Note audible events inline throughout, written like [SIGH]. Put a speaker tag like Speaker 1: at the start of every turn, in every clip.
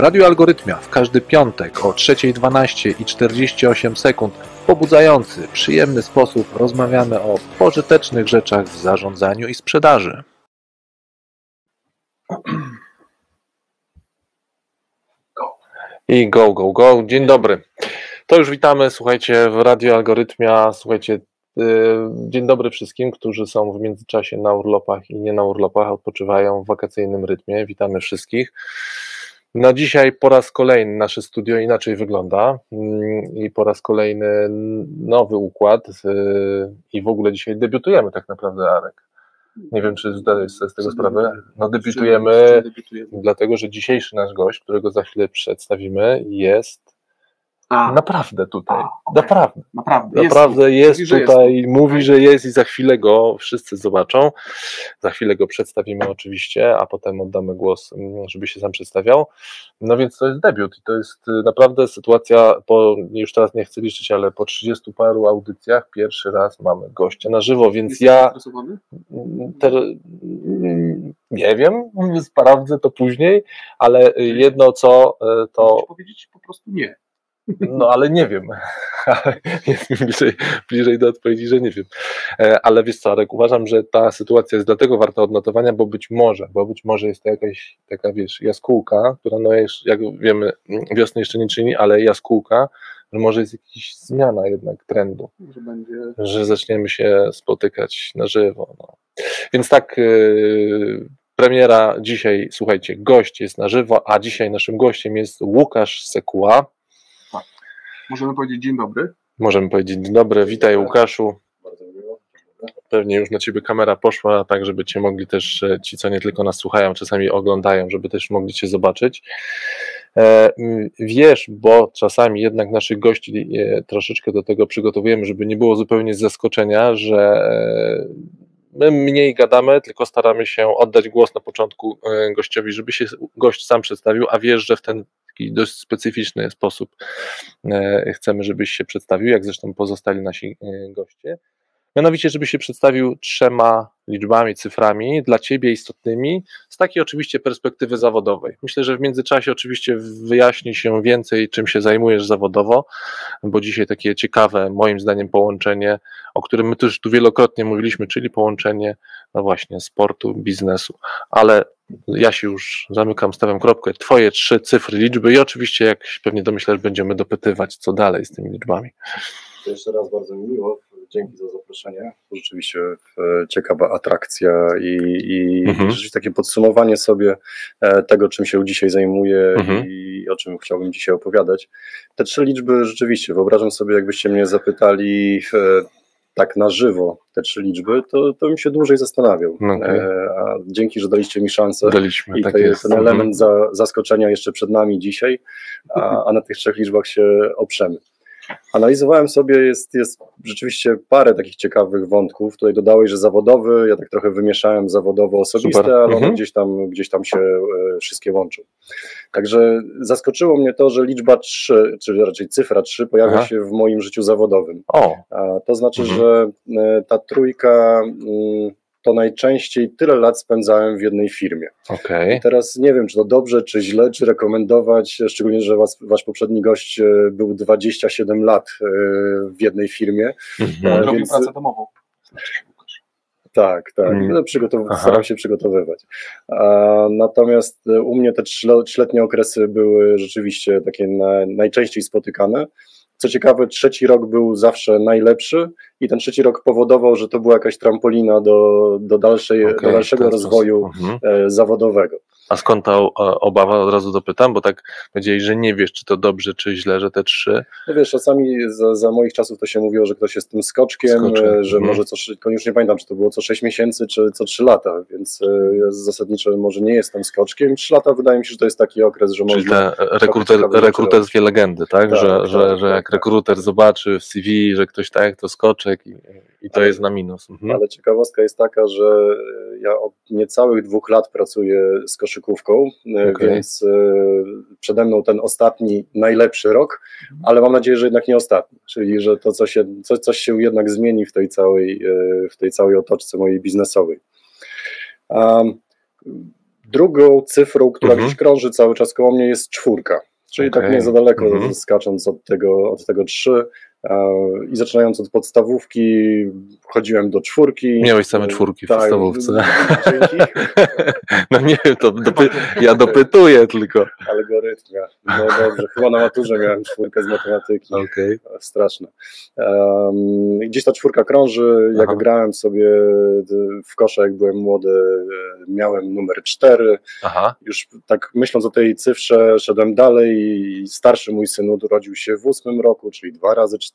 Speaker 1: Radio Algorytmia w każdy piątek o 3.12 i 48 sekund w pobudzający, przyjemny sposób rozmawiamy o pożytecznych rzeczach w zarządzaniu i sprzedaży. I go, go, go. Dzień dobry. To już witamy, słuchajcie, w Radio Algorytmia. Słuchajcie, y, dzień dobry wszystkim, którzy są w międzyczasie na urlopach i nie na urlopach, odpoczywają w wakacyjnym rytmie. Witamy wszystkich. Na dzisiaj po raz kolejny nasze studio inaczej wygląda mm, i po raz kolejny nowy układ y, i w ogóle dzisiaj debiutujemy tak naprawdę, Arek. Nie wiem, czy zdajesz sobie z tego sprawę. No debiutujemy, dlatego że dzisiejszy nasz gość, którego za chwilę przedstawimy, jest
Speaker 2: A,
Speaker 1: naprawdę tutaj.
Speaker 2: A, okej.
Speaker 1: Naprawdę.
Speaker 2: naprawdę.
Speaker 1: Naprawdę jest,
Speaker 2: Mówi,
Speaker 1: tutaj,
Speaker 2: jest.
Speaker 1: mówi, że jest i za chwilę go wszyscy zobaczą. Za chwilę go przedstawimy oczywiście, a potem oddamy głos, mm, żeby się sam przedstawiał. No więc to jest debiut i to jest y, naprawdę sytuacja, po, już teraz nie chcę liczyć, ale po 30 paru audycjach pierwszy raz mamy gościa na żywo, więc
Speaker 2: Jesteś
Speaker 1: ja mm, mm, nie wiem, sprawdzę to później, ale jedno co y, to
Speaker 2: powiedzieć po prostu nie.
Speaker 1: No ale nie wiem. [LAUGHS] Jest mi bliżej, bliżej do odpowiedzi, że nie wiem. E, Ale wiesz co, Arek, uważam, że ta sytuacja jest dlatego warta odnotowania, bo być może, bo być może jest to jakaś taka, wiesz, jaskółka, która no jest, jak wiemy, wiosny jeszcze nie czyni, ale jaskółka, że może jest jakaś zmiana jednak trendu,
Speaker 2: Że będzie.
Speaker 1: że zaczniemy się spotykać na żywo. No. Więc tak, yy, premiera dzisiaj, słuchajcie, gość jest na żywo, a dzisiaj naszym gościem jest Łukasz Sekuła.
Speaker 2: Możemy powiedzieć dzień dobry.
Speaker 1: Możemy powiedzieć dzień dobry, witaj Łukaszu.
Speaker 3: Bardzo miło.
Speaker 1: Pewnie już na ciebie kamera poszła, tak żeby cię mogli też, e, ci co nie tylko nas słuchają, czasami oglądają, żeby też mogli cię zobaczyć. E, Wiesz, bo czasami jednak naszych gości e, troszeczkę do tego przygotowujemy, żeby nie było zupełnie z zaskoczenia, że my mniej gadamy, tylko staramy się oddać głos na początku gościowi, żeby się gość sam przedstawił, a wiesz, że w ten taki dość specyficzny sposób e, chcemy, żebyś się przedstawił, jak zresztą pozostali nasi e, goście. Mianowicie, żeby się przedstawił trzema liczbami, cyframi dla Ciebie istotnymi, z takiej oczywiście perspektywy zawodowej. Myślę, że w międzyczasie oczywiście wyjaśni się więcej, czym się zajmujesz zawodowo, bo dzisiaj takie ciekawe, moim zdaniem, połączenie, o którym my też tu wielokrotnie mówiliśmy, czyli połączenie, no właśnie, sportu, biznesu. Ale ja się już zamykam, stawiam kropkę. Twoje trzy cyfry, liczby i oczywiście, jak się pewnie domyślasz, będziemy dopytywać, co dalej z tymi liczbami.
Speaker 3: To jeszcze raz bardzo mi miło. Dzięki za zaproszenie. Rzeczywiście e, ciekawa atrakcja i, i
Speaker 1: Mhm.
Speaker 3: rzeczywiście takie podsumowanie sobie e, tego, czym się dzisiaj zajmuję
Speaker 1: Mhm.
Speaker 3: i o czym chciałbym dzisiaj opowiadać. Te trzy liczby rzeczywiście, wyobrażam sobie, jakbyście mnie zapytali e, tak na żywo, te trzy liczby, to, to bym się dłużej zastanawiał.
Speaker 1: Okej.
Speaker 3: E, A dzięki, że daliście mi szansę.
Speaker 1: Daliśmy,
Speaker 3: I
Speaker 1: tak
Speaker 3: to
Speaker 1: jest.
Speaker 3: ten element za, zaskoczenia jeszcze przed nami dzisiaj, a, a na tych trzech liczbach się oprzemy. Analizowałem sobie, jest, jest rzeczywiście parę takich ciekawych wątków. Tutaj dodałeś, że zawodowy, ja tak trochę wymieszałem zawodowo-osobiste,
Speaker 1: Super.
Speaker 3: ale one
Speaker 1: Mhm.
Speaker 3: gdzieś tam, gdzieś tam się e, wszystkie łączą. Także zaskoczyło mnie to, że liczba 3, czyli raczej cyfra 3 pojawia
Speaker 1: Aha.
Speaker 3: się w moim życiu zawodowym.
Speaker 1: O,
Speaker 3: A to znaczy,
Speaker 1: Mhm.
Speaker 3: że e, ta trójka mm, to najczęściej tyle lat spędzałem w jednej firmie. I teraz nie wiem, czy to dobrze, czy źle, czy rekomendować, szczególnie, że was, wasz poprzedni gość e, był 27 lat e, w jednej firmie.
Speaker 1: Mhm.
Speaker 3: E,
Speaker 2: Robię
Speaker 3: więc-
Speaker 2: pracę domową.
Speaker 3: Tak, tak.
Speaker 1: Mm.
Speaker 3: No, przygotow-
Speaker 1: Aha.
Speaker 3: staram się przygotowywać. A, natomiast u mnie te trzyle- trzyletnie okresy były rzeczywiście takie na, najczęściej spotykane. Co ciekawe, trzeci rok był zawsze najlepszy i ten trzeci rok powodował, że to była jakaś trampolina do, do, dalszej,
Speaker 1: Okej,
Speaker 3: do dalszego rozwoju
Speaker 1: Mhm.
Speaker 3: e, zawodowego.
Speaker 1: A skąd ta o- obawa? Od razu dopytam, bo tak powiedzieli, że nie wiesz, czy to dobrze, czy źle, że te trzy.
Speaker 3: No wiesz, czasami za, za moich czasów to się mówiło, że ktoś jest tym skoczkiem,
Speaker 1: Skoczem,
Speaker 3: e, że
Speaker 1: mhm.
Speaker 3: może co, szy- już nie pamiętam, czy to było co 6 miesięcy, czy co 3 lata, więc e, ja zasadniczo może nie jestem skoczkiem. 3 lata wydaje mi się, że to jest taki okres, że
Speaker 1: Czyli
Speaker 3: można...
Speaker 1: te rekruter, rekruterskie legendy, tak?
Speaker 3: Tak,
Speaker 1: że,
Speaker 3: tak,
Speaker 1: że, że
Speaker 3: tak,
Speaker 1: jak
Speaker 3: tak.
Speaker 1: rekruter zobaczy w CV, że ktoś tak, to skoczek i, i to
Speaker 3: Ale-
Speaker 1: jest na minus. Mhm.
Speaker 3: Ale ciekawostka jest taka, że e, ja od niecałych dwóch lat pracuję z koszykówką, e,
Speaker 1: Okej.
Speaker 3: więc e, przede mną ten ostatni, najlepszy rok, ale mam nadzieję, że jednak nie ostatni, czyli że to coś, się- co, coś się jednak zmieni w tej całej, e, w tej całej otoczce mojej biznesowej. Um, drugą cyfrą, która
Speaker 1: Mhm.
Speaker 3: gdzieś krąży cały czas koło mnie jest czwórka. Czyli tak
Speaker 1: Okej.
Speaker 3: nie za daleko
Speaker 1: Mhm.
Speaker 3: skacząc od tego, od tego trzy i zaczynając od podstawówki chodziłem do czwórki.
Speaker 1: Miałeś same czwórki w
Speaker 3: Tak,
Speaker 1: podstawówce. [LAUGHS]
Speaker 3: Dzięki.
Speaker 1: No nie wiem, to dopy, ja dopytuję tylko.
Speaker 3: Algorytmia. No dobrze, chyba na maturze miałem czwórkę z matematyki.
Speaker 1: Okej.
Speaker 3: Straszne. Um, gdzieś ta czwórka krąży. Jak
Speaker 1: Aha.
Speaker 3: grałem sobie w kosze, jak byłem młody, e, miałem numer cztery.
Speaker 1: Aha.
Speaker 3: Już tak myśląc o tej cyfrze, szedłem dalej i starszy mój syn urodził się w ósmym roku, czyli dwa razy cztery.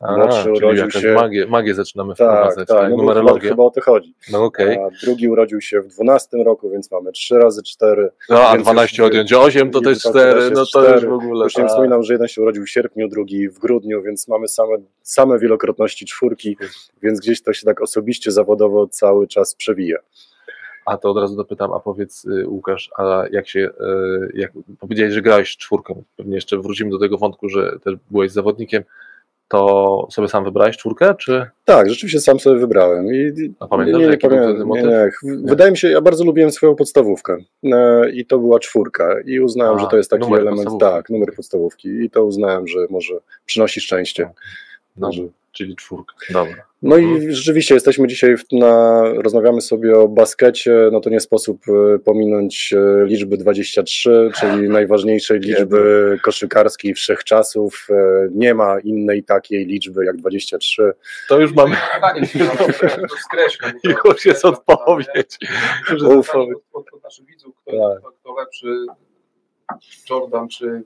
Speaker 1: A,
Speaker 3: Młodszy
Speaker 1: czyli
Speaker 3: urodził się-
Speaker 1: magię, magię zaczynamy
Speaker 3: Tak,
Speaker 1: wprowadzać,
Speaker 3: tak,
Speaker 1: tak,
Speaker 3: no
Speaker 1: numerologię.
Speaker 3: chyba, o to chodzi.
Speaker 1: No okej.
Speaker 3: A drugi urodził się w dwunastym roku, więc mamy trzy razy cztery.
Speaker 1: No a
Speaker 3: więc
Speaker 1: 12
Speaker 3: już-
Speaker 1: odjąć 8 to też
Speaker 3: to
Speaker 1: 4,
Speaker 3: teraz
Speaker 1: no to już w ogóle.
Speaker 3: Już nie
Speaker 1: tak.
Speaker 3: wspominam, że jeden się urodził w sierpniu, drugi w grudniu, więc mamy same, same wielokrotności czwórki, więc gdzieś to się tak osobiście, zawodowo cały czas przewija.
Speaker 1: A to od razu dopytam, a powiedz y, Łukasz, a jak się, y, jak powiedziałeś, że grałeś czwórką, pewnie jeszcze wrócimy do tego wątku, że też byłeś zawodnikiem, to sobie sam wybrałeś czwórkę, czy
Speaker 3: Tak, rzeczywiście sam sobie wybrałem. I,
Speaker 1: A pamiętasz,
Speaker 3: nie, nie,
Speaker 1: jaki był
Speaker 3: pamię- nie,
Speaker 1: motyw?
Speaker 3: nie. W- Wydaje mi się, ja bardzo lubiłem swoją podstawówkę e, i to była czwórka i uznałem,
Speaker 1: A,
Speaker 3: że to jest taki element, tak, numer podstawówki i to uznałem, że może przynosi szczęście.
Speaker 1: no, czyli czwórka, dobra.
Speaker 3: No
Speaker 1: Mhm.
Speaker 3: i rzeczywiście jesteśmy dzisiaj na, rozmawiamy sobie o baskecie, no to nie sposób e, pominąć e, liczby 23, czyli [LAUGHS] najważniejszej liczby koszykarskiej wszechczasów. E, Nie ma innej takiej liczby jak 23.
Speaker 1: To już mamy,
Speaker 2: Pytanie się zadam, to skreślę.
Speaker 1: już jest odpowiedź. Już jest odpowiedź.
Speaker 2: Od, naszych widzów, kto,
Speaker 1: Tak.
Speaker 2: kto lepszy, Jordan czy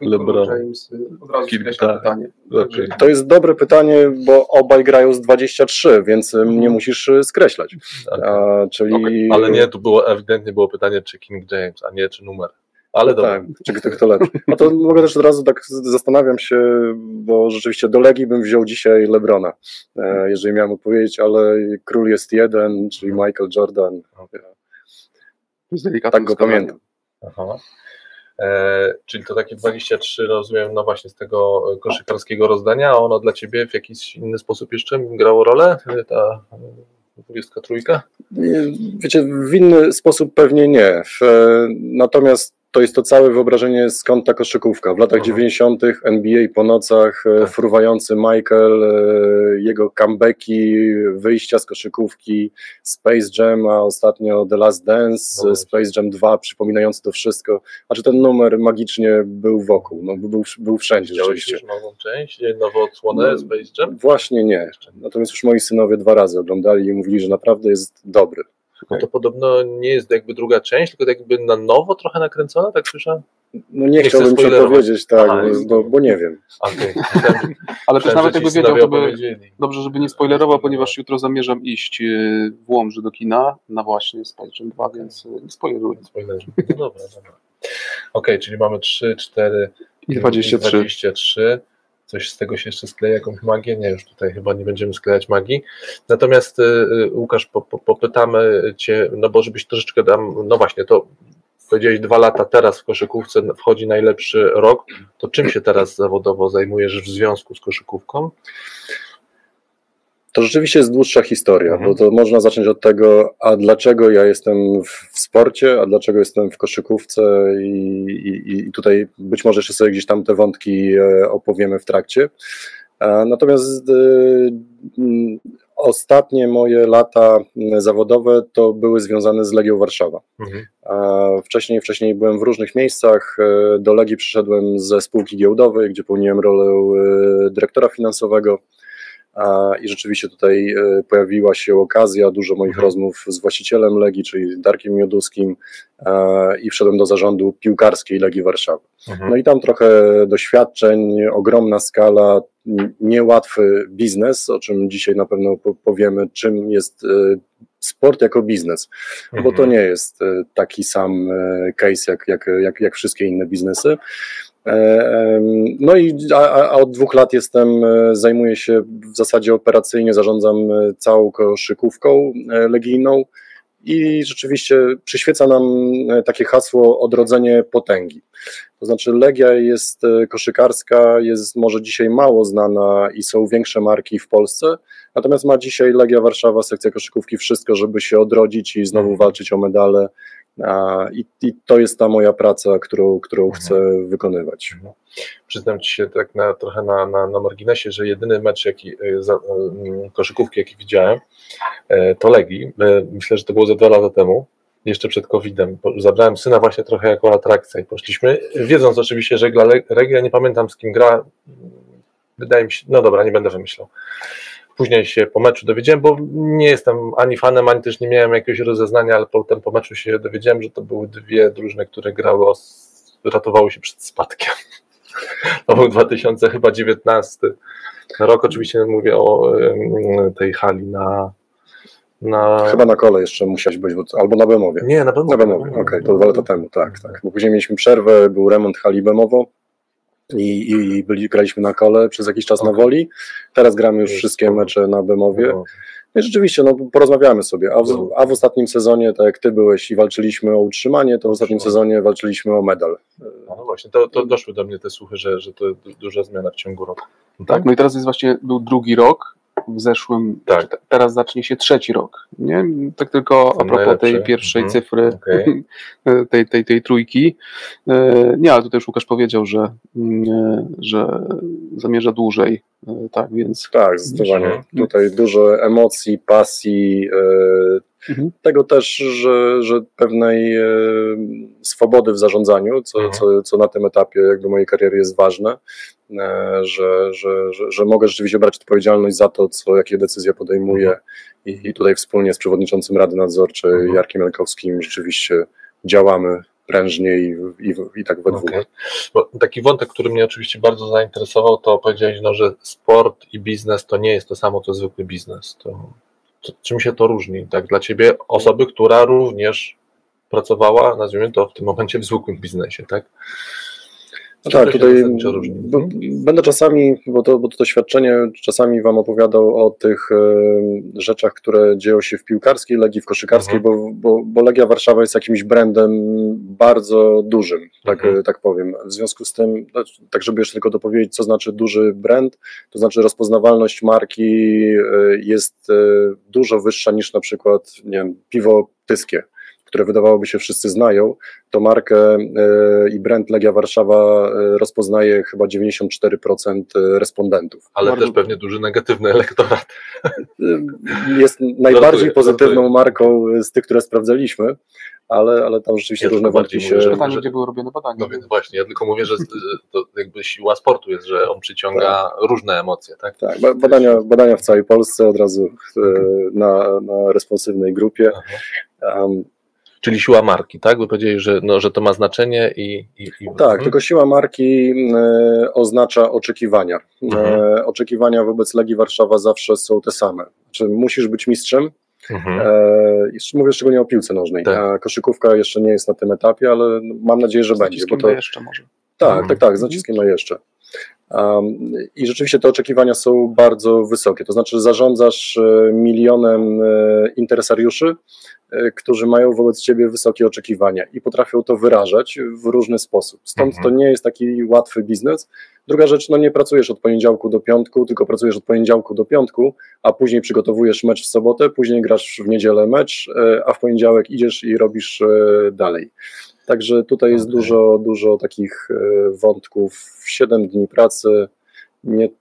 Speaker 1: LeBron.
Speaker 2: James, od razu
Speaker 1: Kim- tak.
Speaker 2: pytanie.
Speaker 1: Okej.
Speaker 3: To jest dobre pytanie, bo obaj grają z 23, więc e, nie musisz e, skreślać.
Speaker 1: Okej.
Speaker 3: A, czyli...
Speaker 1: Okej, Ale nie, tu było ewidentnie było pytanie, czy King James, a nie czy numer. Ale dobra.
Speaker 3: Tak, czy kto, kto lepszy. No to mogę też od razu tak zastanawiam się, bo rzeczywiście do Legii bym wziął dzisiaj Lebrona, e, jeżeli miałem odpowiedzieć, ale król jest jeden, czyli Michael Jordan.
Speaker 2: Delikatne
Speaker 3: Tak go pamiętam.
Speaker 1: Aha. E, czyli to takie 23, rozumiem, no właśnie z tego e, koszykarskiego rozdania, a ono dla ciebie w jakiś inny sposób jeszcze grało rolę? Ta e, 23?
Speaker 3: Nie, Wiecie, w inny sposób pewnie nie. E, natomiast to jest to całe wyobrażenie skąd ta koszykówka. W latach
Speaker 1: Mhm.
Speaker 3: 90. NBA po nocach, e,
Speaker 1: Tak.
Speaker 3: fruwający Michael, e, jego comebacki, wyjścia z koszykówki, Space Jam, a ostatnio The Last Dance,
Speaker 1: No
Speaker 3: Space Jam 2, przypominający to wszystko. A czy ten numer magicznie był wokół, no, był, był wszędzie
Speaker 1: Widziałeś
Speaker 3: rzeczywiście.
Speaker 1: już nową część, nową odsłonę
Speaker 3: No,
Speaker 1: Space Jam?
Speaker 3: Właśnie nie. Natomiast już moi synowie dwa razy oglądali i mówili, że naprawdę jest dobry.
Speaker 1: No to podobno nie jest jakby druga część, tylko jakby na nowo trochę nakręcona, tak słyszałem?
Speaker 3: No nie,
Speaker 1: Nie
Speaker 3: chciałbym ci
Speaker 1: spoilerować.
Speaker 3: powiedzieć, tak,
Speaker 1: Aha,
Speaker 3: bo, bo, nie wiem. [LAUGHS]
Speaker 1: Myślałem,
Speaker 2: Ale też nawet jakby wiedział, to by dobrze, żeby nie spoilerował, ponieważ jutro zamierzam iść y, w Łomży do kina na właśnie Jam 2, więc y, nie spoileruję.
Speaker 1: No dobra, dobra. Okej, czyli mamy 3, 4
Speaker 2: I 23.
Speaker 1: 23. Coś z tego się jeszcze skleja, jakąś magię? Nie, już tutaj chyba nie będziemy sklejać magii. Natomiast y, y, Łukasz, po, po, popytamy Cię, no bo żebyś troszeczkę tam, no właśnie, to powiedziałeś dwa lata teraz w koszykówce wchodzi najlepszy rok, to czym się teraz zawodowo zajmujesz w związku z koszykówką?
Speaker 3: To rzeczywiście jest dłuższa historia,
Speaker 1: Mhm.
Speaker 3: bo to można zacząć od tego, a dlaczego ja jestem w, sporcie, a dlaczego jestem w koszykówce i, i, i tutaj być może jeszcze sobie gdzieś tam te wątki e, opowiemy w trakcie. E, Natomiast e, mm, ostatnie moje lata mm, zawodowe to były związane z Legią Warszawa.
Speaker 1: Mhm.
Speaker 3: Wcześniej, wcześniej byłem w różnych miejscach. Do Legii przyszedłem ze spółki giełdowej, gdzie pełniłem rolę dyrektora finansowego. I rzeczywiście tutaj e, pojawiła się okazja, dużo moich
Speaker 1: Mhm.
Speaker 3: rozmów z właścicielem Legii, czyli Darkiem Mioduskim i wszedłem do zarządu piłkarskiej Legii Warszawy.
Speaker 1: Mhm.
Speaker 3: No i tam trochę doświadczeń, ogromna skala, niełatwy biznes, o czym dzisiaj na pewno po- powiemy, czym jest e, sport jako biznes, bo to
Speaker 1: Mhm.
Speaker 3: nie jest e, taki sam case jak, jak, jak, jak wszystkie inne biznesy. E, No i a, a- od dwóch lat jestem, e, zajmuję się w zasadzie operacyjnie, zarządzam e, całą koszykówką legijną i rzeczywiście przyświeca nam takie hasło odrodzenie potęgi. To znaczy Legia jest e, koszykarska, jest może dzisiaj mało znana i są większe marki w Polsce, natomiast ma dzisiaj Legia Warszawa, sekcja koszykówki, wszystko, żeby się odrodzić i znowu walczyć o medale. I, I, to jest ta moja praca, którą, którą chcę wykonywać.
Speaker 1: Przyznam Ci się tak na, trochę na, na, na marginesie, że jedyny mecz jaki, za, koszykówki, jaki widziałem, to Legii. Myślę, że to było za dwa lata temu jeszcze przed COVID-em. Zabrałem syna właśnie trochę jako atrakcja i poszliśmy, wiedząc oczywiście, że gra Regia, nie pamiętam z kim gra, wydaje mi się, no dobra, nie będę wymyślał. Później się po meczu dowiedziałem, bo nie jestem ani fanem, ani też nie miałem jakiegoś rozeznania, ale potem po meczu się dowiedziałem, że to były dwie drużyny, które grały, o, ratowały się przed spadkiem. [LAUGHS] To był 2019 rok, oczywiście mówię o tej hali na
Speaker 3: na... Chyba na kole jeszcze musiałeś być, albo na Bemowie.
Speaker 1: Nie, na Bemowie.
Speaker 3: Na Bemowie, okej, okay, to dwa lata temu, tak, tak. Bo później mieliśmy przerwę, był remont hali Bemowo i, i byli, graliśmy na kole przez jakiś czas okay. na Woli. Teraz gramy już wszystkie mecze na Bemowie. No i rzeczywiście, no porozmawiamy sobie, a w, a w ostatnim sezonie, tak jak ty byłeś i walczyliśmy o utrzymanie, to w ostatnim sezonie walczyliśmy o medal.
Speaker 1: No, no właśnie, to, to doszły do mnie te słuchy, że, że to duża zmiana w ciągu roku.
Speaker 2: Tak, no i teraz jest właśnie, był drugi rok, w zeszłym, tak. teraz zacznie się trzeci rok. Nie? Tak tylko a propos tej pierwszej mhm. cyfry, okay. [LAUGHS] tej, tej, tej trójki. E, nie, ale tutaj już Łukasz powiedział, że, mm, że zamierza dłużej. E, tak, więc.
Speaker 3: Tak, zdecydowanie. Tutaj dużo emocji, pasji, e, Mhm. Tego też, że, że pewnej e, swobody w zarządzaniu, co, mhm. co, co na tym etapie jakby mojej kariery jest ważne, e, że, że, że, że mogę rzeczywiście brać odpowiedzialność za to, co, jakie decyzje podejmuję mhm. i, i tutaj wspólnie z przewodniczącym Rady Nadzorczej mhm. Jarkiem Jankowskim rzeczywiście działamy prężnie i, i, i tak we dwóch. Okay.
Speaker 1: Taki wątek, który mnie oczywiście bardzo zainteresował, to powiedziałeś, no, że sport i biznes to nie jest to samo, co zwykły biznes. To czym się to różni, tak, dla ciebie osoby, która również pracowała, nazwijmy to w tym momencie w zwykłym biznesie, tak?
Speaker 3: No tak, tutaj będę czasami, bo to, bo to doświadczenie czasami Wam opowiadał o tych e, rzeczach, które dzieją się w piłkarskiej Legii, w koszykarskiej, mhm. bo, bo, bo Legia Warszawa jest jakimś brandem bardzo dużym, tak, mhm. tak powiem. W związku z tym, no, tak żeby jeszcze tylko dopowiedzieć, co znaczy duży brand, to znaczy rozpoznawalność marki e, jest e, dużo wyższa niż na przykład, nie wiem, piwo tyskie które wydawałoby się wszyscy znają, to markę e, i brand Legia Warszawa e, rozpoznaje chyba 94% e, respondentów.
Speaker 1: Ale też pewnie duży negatywny [LAUGHS] elektorat.
Speaker 3: Jest najbardziej pozytywną marką z tych, które sprawdzaliśmy, ale, ale tam rzeczywiście ja różne wątki się...
Speaker 2: Mówię, pytanie, gdzie były robione badania.
Speaker 1: No więc właśnie, ja tylko mówię, że to jakby siła sportu jest, że on przyciąga tak. różne emocje, tak?
Speaker 3: Tak, badania, badania w całej Polsce od razu na, na responsywnej grupie. Um,
Speaker 1: Czyli siła marki, tak? Wy powiedzieli, że, no, że to ma znaczenie i. i, i...
Speaker 3: Tak, hmm. tylko siła marki y, oznacza oczekiwania. Mhm. E, oczekiwania wobec Legii Warszawa zawsze są te same. Czy musisz być mistrzem? Mhm. E, mówię szczególnie o piłce nożnej. Tak. A koszykówka jeszcze nie jest na tym etapie, ale mam nadzieję, że
Speaker 2: z
Speaker 3: będzie.
Speaker 2: Bo to jeszcze może.
Speaker 3: Tak, mhm. tak, tak, z naciskiem na jeszcze. I rzeczywiście te oczekiwania są bardzo wysokie. To znaczy, zarządzasz e, milionem interesariuszy, E, którzy mają wobec ciebie wysokie oczekiwania i potrafią to wyrażać w różny sposób. Stąd mhm. to nie jest taki łatwy biznes. Druga rzecz, no nie pracujesz od poniedziałku do piątku, tylko pracujesz od poniedziałku do piątku, a później przygotowujesz mecz w sobotę, później grasz w niedzielę mecz, e, a w poniedziałek idziesz i robisz e, dalej. Także tutaj jest okay. dużo, dużo takich wątków. Siedem dni pracy,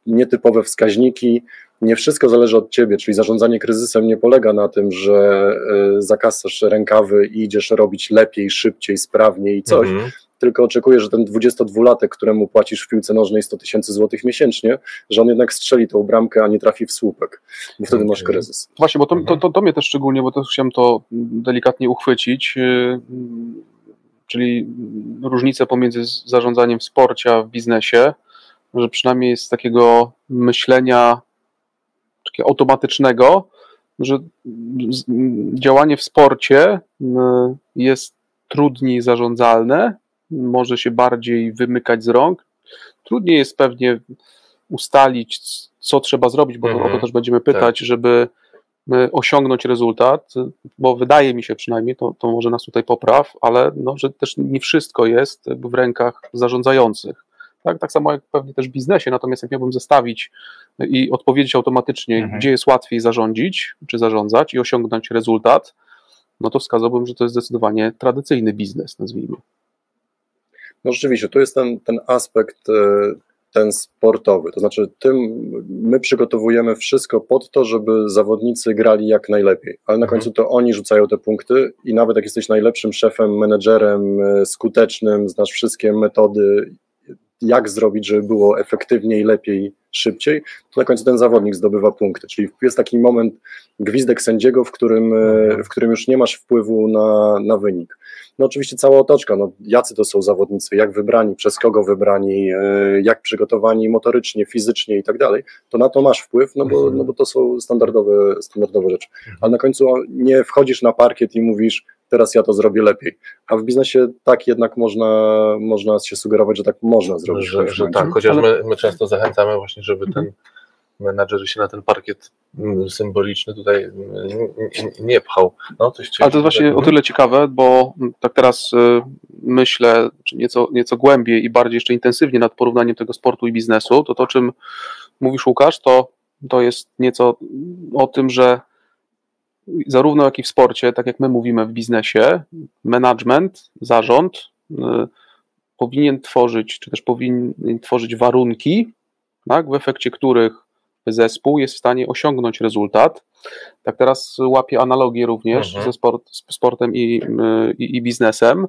Speaker 3: nietypowe wskaźniki, nie wszystko zależy od ciebie, czyli zarządzanie kryzysem nie polega na tym, że e, zakasasz rękawy i idziesz robić lepiej, szybciej, sprawniej i coś, mhm. tylko oczekujesz, że ten 22-latek, któremu płacisz w piłce nożnej 100 tysięcy złotych miesięcznie, że on jednak strzeli tą bramkę, a nie trafi w słupek, bo wtedy masz kryzys.
Speaker 2: Właśnie, bo to, to, to, to mnie też szczególnie, bo też chciałem to delikatnie uchwycić, yy, czyli różnicę pomiędzy zarządzaniem w sporcie a w biznesie, że przynajmniej z takiego myślenia takiego automatycznego, że działanie w sporcie jest trudniej zarządzalne, może się bardziej wymykać z rąk. Trudniej jest pewnie ustalić, co trzeba zrobić, bo mhm. o to też będziemy pytać, tak. żeby osiągnąć rezultat, bo wydaje mi się przynajmniej, to, to może nas tutaj popraw, ale no, że też nie wszystko jest w rękach zarządzających. Tak, tak samo jak pewnie też w biznesie, natomiast jak miałbym zestawić i odpowiedzieć automatycznie, mhm. gdzie jest łatwiej zarządzić czy zarządzać i osiągnąć rezultat, no to wskazałbym, że to jest zdecydowanie tradycyjny biznes, nazwijmy.
Speaker 3: No rzeczywiście, tu jest ten, ten aspekt e, ten sportowy. To znaczy, tym my przygotowujemy wszystko pod to, żeby zawodnicy grali jak najlepiej, ale na mhm. końcu to oni rzucają te punkty i nawet jak jesteś najlepszym szefem, menedżerem, e, skutecznym, znasz wszystkie metody, jak zrobić, żeby było efektywniej, lepiej, szybciej, to na końcu ten zawodnik zdobywa punkty. Czyli jest taki moment, gwizdek sędziego, w którym, e, w którym już nie masz wpływu na, na wynik. No oczywiście cała otoczka, no jacy to są zawodnicy, jak wybrani, przez kogo wybrani, e, jak przygotowani motorycznie, fizycznie i tak dalej, to na to masz wpływ, no bo, mhm. no bo to są standardowe, standardowe rzeczy. Ale na końcu nie wchodzisz na parkiet i mówisz, teraz ja to zrobię lepiej. A w biznesie tak jednak można, można się sugerować, że tak można zrobić.
Speaker 1: Że, że tak, chociaż my, my często zachęcamy właśnie, żeby ten mhm menadżer się na ten parkiet mm, symboliczny tutaj mm, nie pchał. No,
Speaker 2: coś Ale to jest właśnie o tyle ciekawe, bo tak teraz y, myślę nieco, nieco głębiej i bardziej jeszcze intensywnie nad porównaniem tego sportu i biznesu, to to, o czym mówisz Łukasz, to, to jest nieco o tym, że zarówno jak i w sporcie, tak jak my mówimy w biznesie, management, zarząd y, powinien tworzyć, czy też powinien tworzyć warunki, tak, w efekcie których zespół jest w stanie osiągnąć rezultat. Tak teraz łapię analogię również mhm. ze sport, sportem i, i, i biznesem,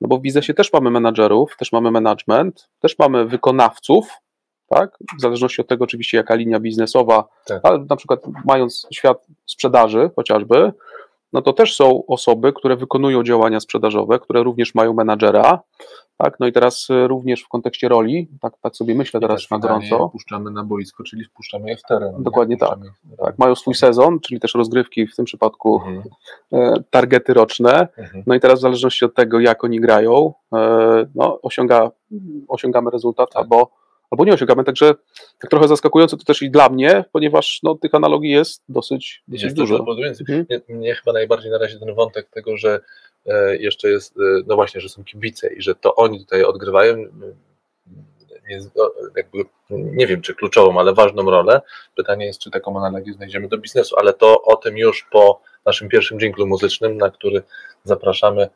Speaker 2: no bo w biznesie też mamy menadżerów, też mamy management, też mamy wykonawców, tak? W zależności od tego, oczywiście, jaka linia biznesowa, tak. ale na przykład mając świat sprzedaży chociażby, no to też są osoby, które wykonują działania sprzedażowe, które również mają menadżera, tak, no i teraz e, również w kontekście roli, tak, tak sobie myślę teraz na gorąco.
Speaker 1: Wpuszczamy na boisko, czyli wpuszczamy je w teren.
Speaker 2: Dokładnie tak. tak. Mają swój sezon, czyli też rozgrywki, w tym przypadku mhm. E, targety roczne. Mhm. No i teraz w zależności od tego, jak oni grają, e, no, osiąga, osiągamy rezultat tak. albo, albo nie osiągamy. Także tak trochę zaskakujące to też i dla mnie, ponieważ no, tych analogii jest dosyć, dosyć jest dużo.
Speaker 1: dużo. Mhm. Mnie, mnie chyba najbardziej na razie ten wątek tego, że E, jeszcze jest, e, no właśnie, że są kibice i że to oni tutaj odgrywają nie, no, jakby, nie wiem czy kluczową, ale ważną rolę. Pytanie jest, czy taką analogię znajdziemy do biznesu, ale to o tym już po naszym pierwszym dżinglu muzycznym, na który zapraszamy,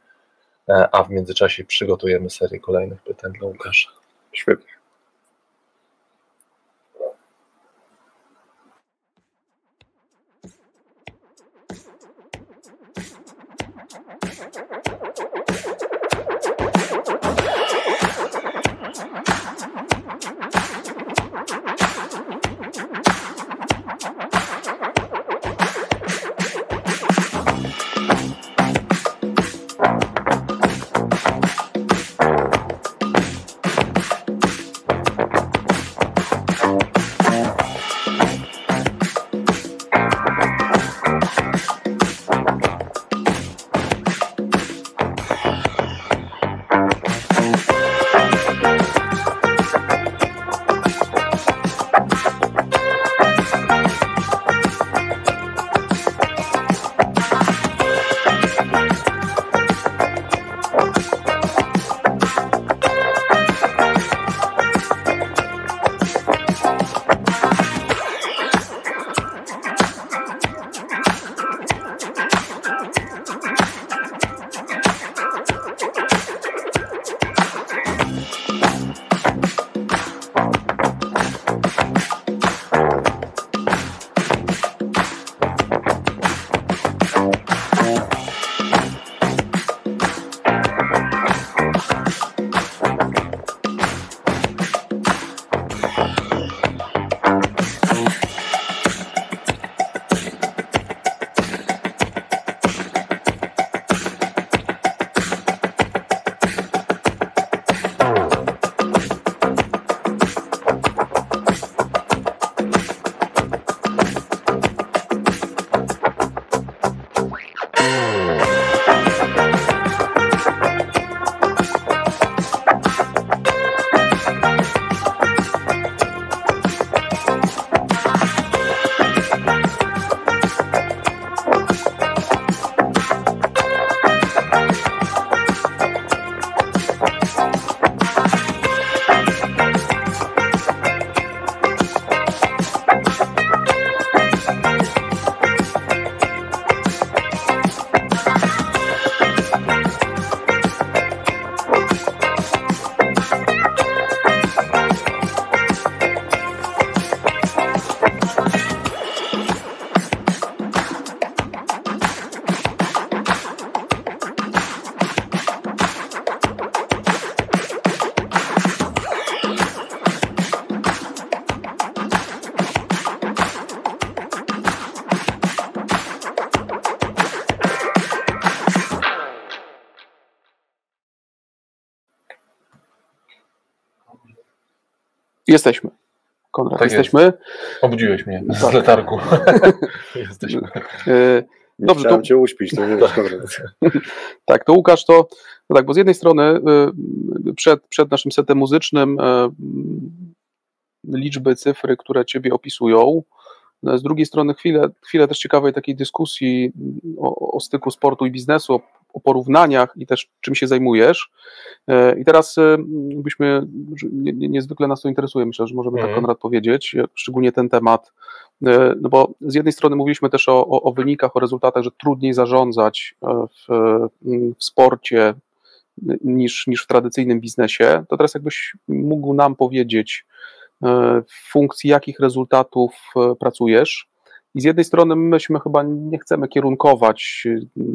Speaker 1: e, a w międzyczasie przygotujemy serię kolejnych pytań dla Łukasza.
Speaker 3: Świetnie.
Speaker 2: Jesteśmy. Konrad,
Speaker 1: Tak jest.
Speaker 2: jesteśmy.
Speaker 1: Obudziłeś mnie z
Speaker 2: Tak.
Speaker 1: letargu. [LAUGHS] [LAUGHS] Jesteśmy.
Speaker 2: E,
Speaker 3: Nie
Speaker 2: Dobrze,
Speaker 3: chciałem
Speaker 2: to-
Speaker 3: cię uśpić, to wiesz, Konrad. [LAUGHS]
Speaker 2: Tak, to Łukasz, to no tak, bo z jednej strony y, przed, przed naszym setem muzycznym y, liczby, cyfry, które Ciebie opisują, no, z drugiej strony chwilę, chwilę też ciekawej takiej dyskusji o, o styku sportu i biznesu, o, porównaniach i też czym się zajmujesz. Y, I teraz y, byśmy, nie- nie- niezwykle nas to interesuje, myślę, że możemy tak
Speaker 1: Mhm.
Speaker 2: Konrad powiedzieć, y, szczególnie ten temat, E, No bo z jednej strony mówiliśmy też o, o, o wynikach, o rezultatach, że trudniej zarządzać e, w, w sporcie niż, niż w tradycyjnym biznesie. To teraz jakbyś mógł nam powiedzieć, e, w funkcji jakich rezultatów e, pracujesz. I z jednej strony myśmy chyba nie chcemy kierunkować,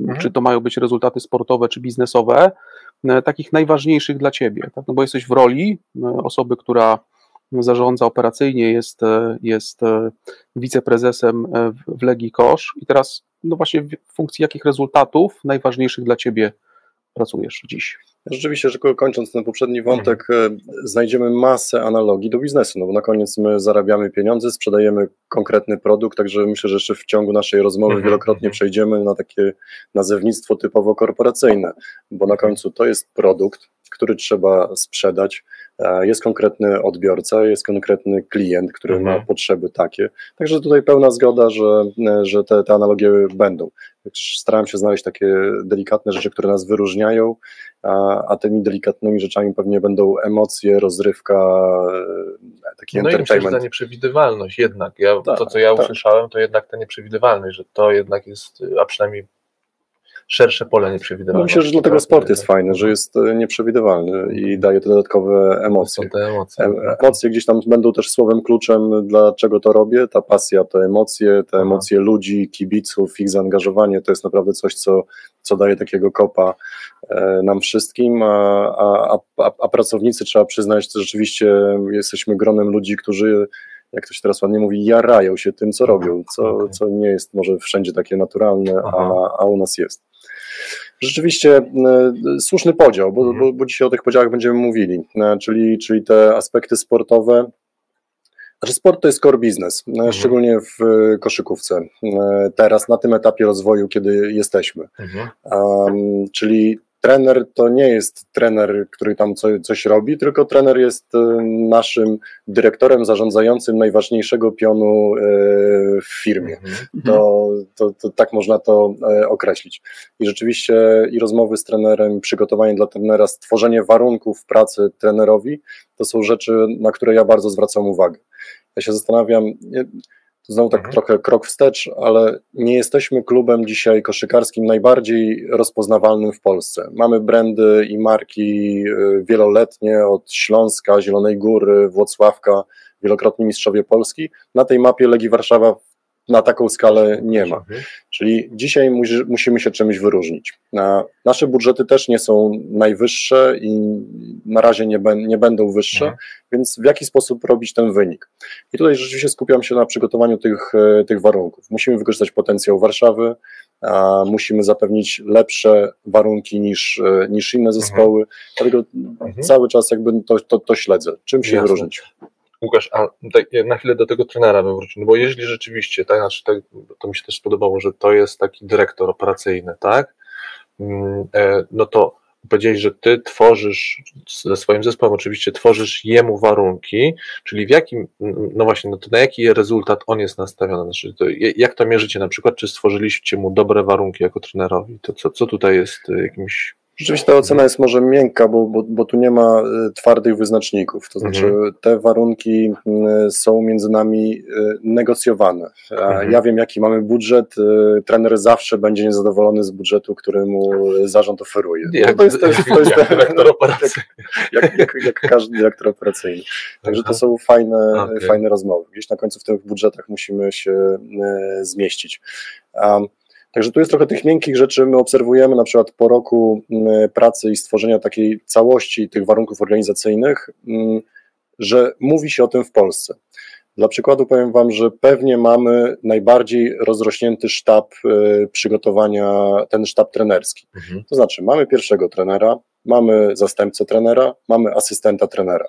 Speaker 2: e, czy to mają być rezultaty sportowe, czy biznesowe, e, takich najważniejszych dla ciebie. Tak? No bo jesteś w roli e, osoby, która zarządza operacyjnie, jest, jest wiceprezesem w- w Legii Kosz i teraz no właśnie w funkcji jakich rezultatów najważniejszych dla Ciebie pracujesz dziś?
Speaker 3: Rzeczywiście, że ko- kończąc ten poprzedni wątek, e, znajdziemy masę analogii do biznesu, no bo na koniec my zarabiamy pieniądze, sprzedajemy konkretny produkt, także myślę, że jeszcze w ciągu naszej rozmowy
Speaker 1: Mhm,
Speaker 3: wielokrotnie
Speaker 1: mhm.
Speaker 3: przejdziemy na takie nazewnictwo typowo korporacyjne, bo na końcu to jest produkt, który trzeba sprzedać, jest konkretny odbiorca, jest konkretny klient, który
Speaker 1: Mhm.
Speaker 3: ma potrzeby takie, także tutaj pełna zgoda, że, e, że te, te analogie będą. Staram się znaleźć takie delikatne rzeczy, które nas wyróżniają, a, a tymi delikatnymi rzeczami pewnie będą emocje, rozrywka, e, taki
Speaker 1: No i myślę, ta
Speaker 3: entertainment.
Speaker 1: nieprzewidywalność jednak. Ja,
Speaker 3: Tak,
Speaker 1: to, co ja
Speaker 3: tak.
Speaker 1: usłyszałem, to jednak ta nieprzewidywalność, że to jednak jest, a przynajmniej szersze pole
Speaker 3: No
Speaker 1: nieprzewidywalności.
Speaker 3: myślę, że dlatego
Speaker 1: tak?
Speaker 3: sport jest fajny, że jest e, nieprzewidywalny i daje te dodatkowe emocje.
Speaker 1: te emocje.
Speaker 3: E- Emocje gdzieś tam będą też słowem kluczem, dlaczego to robię. Ta pasja, te emocje, te
Speaker 1: Aha.
Speaker 3: emocje ludzi, kibiców, ich zaangażowanie to jest naprawdę coś, co, co daje takiego kopa e, nam wszystkim. A, a, a, a pracownicy trzeba przyznać, że rzeczywiście jesteśmy gronem ludzi, którzy. Jak to się teraz ładnie mówi, jarają się tym, co robią, co,
Speaker 1: Okej.
Speaker 3: co nie jest może wszędzie takie naturalne, a,
Speaker 1: Aha.
Speaker 3: a u nas jest. Rzeczywiście e, słuszny podział, bo,
Speaker 1: Mhm.
Speaker 3: bo, bo dzisiaj o tych podziałach będziemy mówili, e, czyli, czyli te aspekty sportowe. Znaczy sport to jest core business, e, szczególnie w koszykówce. Teraz na tym etapie rozwoju, kiedy jesteśmy.
Speaker 1: Mhm.
Speaker 3: Um, czyli trener to nie jest trener, który tam co, coś robi, tylko trener jest e, naszym dyrektorem zarządzającym najważniejszego pionu e, w firmie
Speaker 1: Mhm.
Speaker 3: to, to, to tak można to e, określić. I rzeczywiście i rozmowy z trenerem, przygotowanie dla trenera, stworzenie warunków pracy trenerowi, to są rzeczy, na które ja bardzo zwracam uwagę. Ja się zastanawiam, to znowu tak
Speaker 1: Mhm.
Speaker 3: trochę krok wstecz, ale nie jesteśmy klubem dzisiaj koszykarskim najbardziej rozpoznawalnym w Polsce. Mamy brandy i marki e, wieloletnie od Śląska, Zielonej Góry, Włocławka, wielokrotni mistrzowie Polski. Na tej mapie Legii Warszawa na taką skalę nie ma.
Speaker 1: Mhm.
Speaker 3: Czyli dzisiaj musi, musimy się czymś wyróżnić. Na, nasze budżety też nie są najwyższe i na razie nie, nie będą wyższe,
Speaker 1: Mhm.
Speaker 3: więc w jaki sposób robić ten wynik? I tutaj rzeczywiście skupiam się na przygotowaniu tych, e, tych warunków. Musimy wykorzystać potencjał Warszawy, musimy zapewnić lepsze warunki niż, e, niż inne zespoły, dlatego
Speaker 1: Mhm.
Speaker 3: cały czas jakby to, to, to śledzę. Czym się
Speaker 1: Jasne.
Speaker 3: wyróżnić?
Speaker 1: Łukasz, a tak, na chwilę do tego trenera bym wrócił, no bo jeśli rzeczywiście, tak, znaczy, tak, to mi się też spodobało, że to jest taki dyrektor operacyjny, tak, Mm, e, no to powiedziałeś, że ty tworzysz ze swoim zespołem oczywiście tworzysz jemu warunki, czyli w jakim, no właśnie, no to na jaki rezultat on jest nastawiony, znaczy to, jak to mierzycie? Na przykład, czy stworzyliście mu dobre warunki jako trenerowi, to co, co tutaj jest e, jakimś
Speaker 3: Rzeczywiście ta ocena jest może miękka, bo, bo, bo tu nie ma e, twardych wyznaczników. To znaczy,
Speaker 1: Mhm.
Speaker 3: te warunki m, są między nami e, negocjowane.
Speaker 1: Mhm.
Speaker 3: Ja wiem, jaki mamy budżet. Trener zawsze będzie niezadowolony z budżetu, który mu zarząd oferuje. No
Speaker 1: jak,
Speaker 3: to jest, to jest, to jest
Speaker 1: jak dyrektor operacyjny.
Speaker 3: jak, jak, jak każdy dyrektor operacyjny. Także to są fajne,
Speaker 1: Okej.
Speaker 3: fajne rozmowy. Gdzieś na końcu w tych budżetach musimy się zmieścić. Um, Także tu jest trochę tych miękkich rzeczy. My obserwujemy na przykład po roku m, pracy i stworzenia takiej całości tych warunków organizacyjnych, m, że mówi się o tym w Polsce. Dla przykładu powiem Wam, że pewnie mamy najbardziej rozrośnięty sztab e, przygotowania, ten sztab trenerski.
Speaker 1: Mhm.
Speaker 3: To znaczy, mamy pierwszego trenera, mamy zastępcę trenera, mamy asystenta trenera.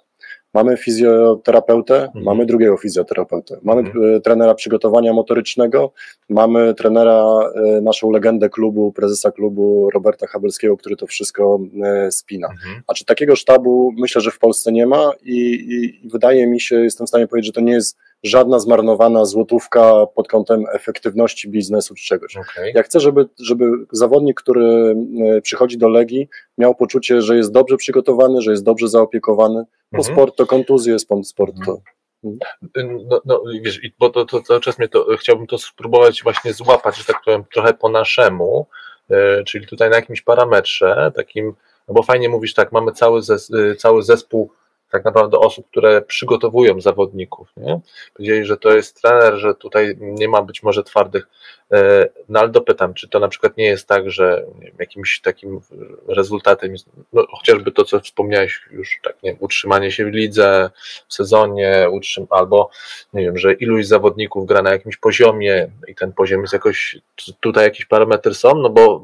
Speaker 3: Mamy fizjoterapeutę, mhm. mamy drugiego fizjoterapeutę, mamy mhm. E, trenera przygotowania motorycznego, mamy trenera, e, naszą legendę klubu, prezesa klubu Roberta Habelskiego, który to wszystko e, spina. Mhm. A czy takiego sztabu myślę, że w Polsce nie ma i, i, i wydaje mi się, jestem w stanie powiedzieć, że to nie jest żadna zmarnowana złotówka pod kątem efektywności biznesu czy czegoś. Okay. Ja chcę, żeby, żeby zawodnik, który przychodzi do Legii, miał poczucie, że jest dobrze przygotowany, że jest dobrze zaopiekowany, bo mhm. sport to kontuzje, sport to.
Speaker 1: Mhm. No, no wiesz, bo to, to cały czas mnie to, chciałbym to spróbować właśnie złapać, że tak powiem, trochę po naszemu, yy, czyli tutaj na jakimś parametrze takim, no bo fajnie mówisz tak, mamy cały, zes, yy, cały zespół tak naprawdę osób, które przygotowują zawodników. Nie? Powiedzieli, że to jest trener, że tutaj nie ma być może twardych. E, no ale dopytam, czy to na przykład nie jest tak, że wiem, jakimś takim rezultatem jest no, chociażby to, co wspomniałeś już, tak, nie utrzymanie się w lidze, w sezonie, utrzym, albo nie wiem, że iluś zawodników gra na jakimś poziomie i ten poziom jest jakoś, tutaj jakiś parametry są, no bo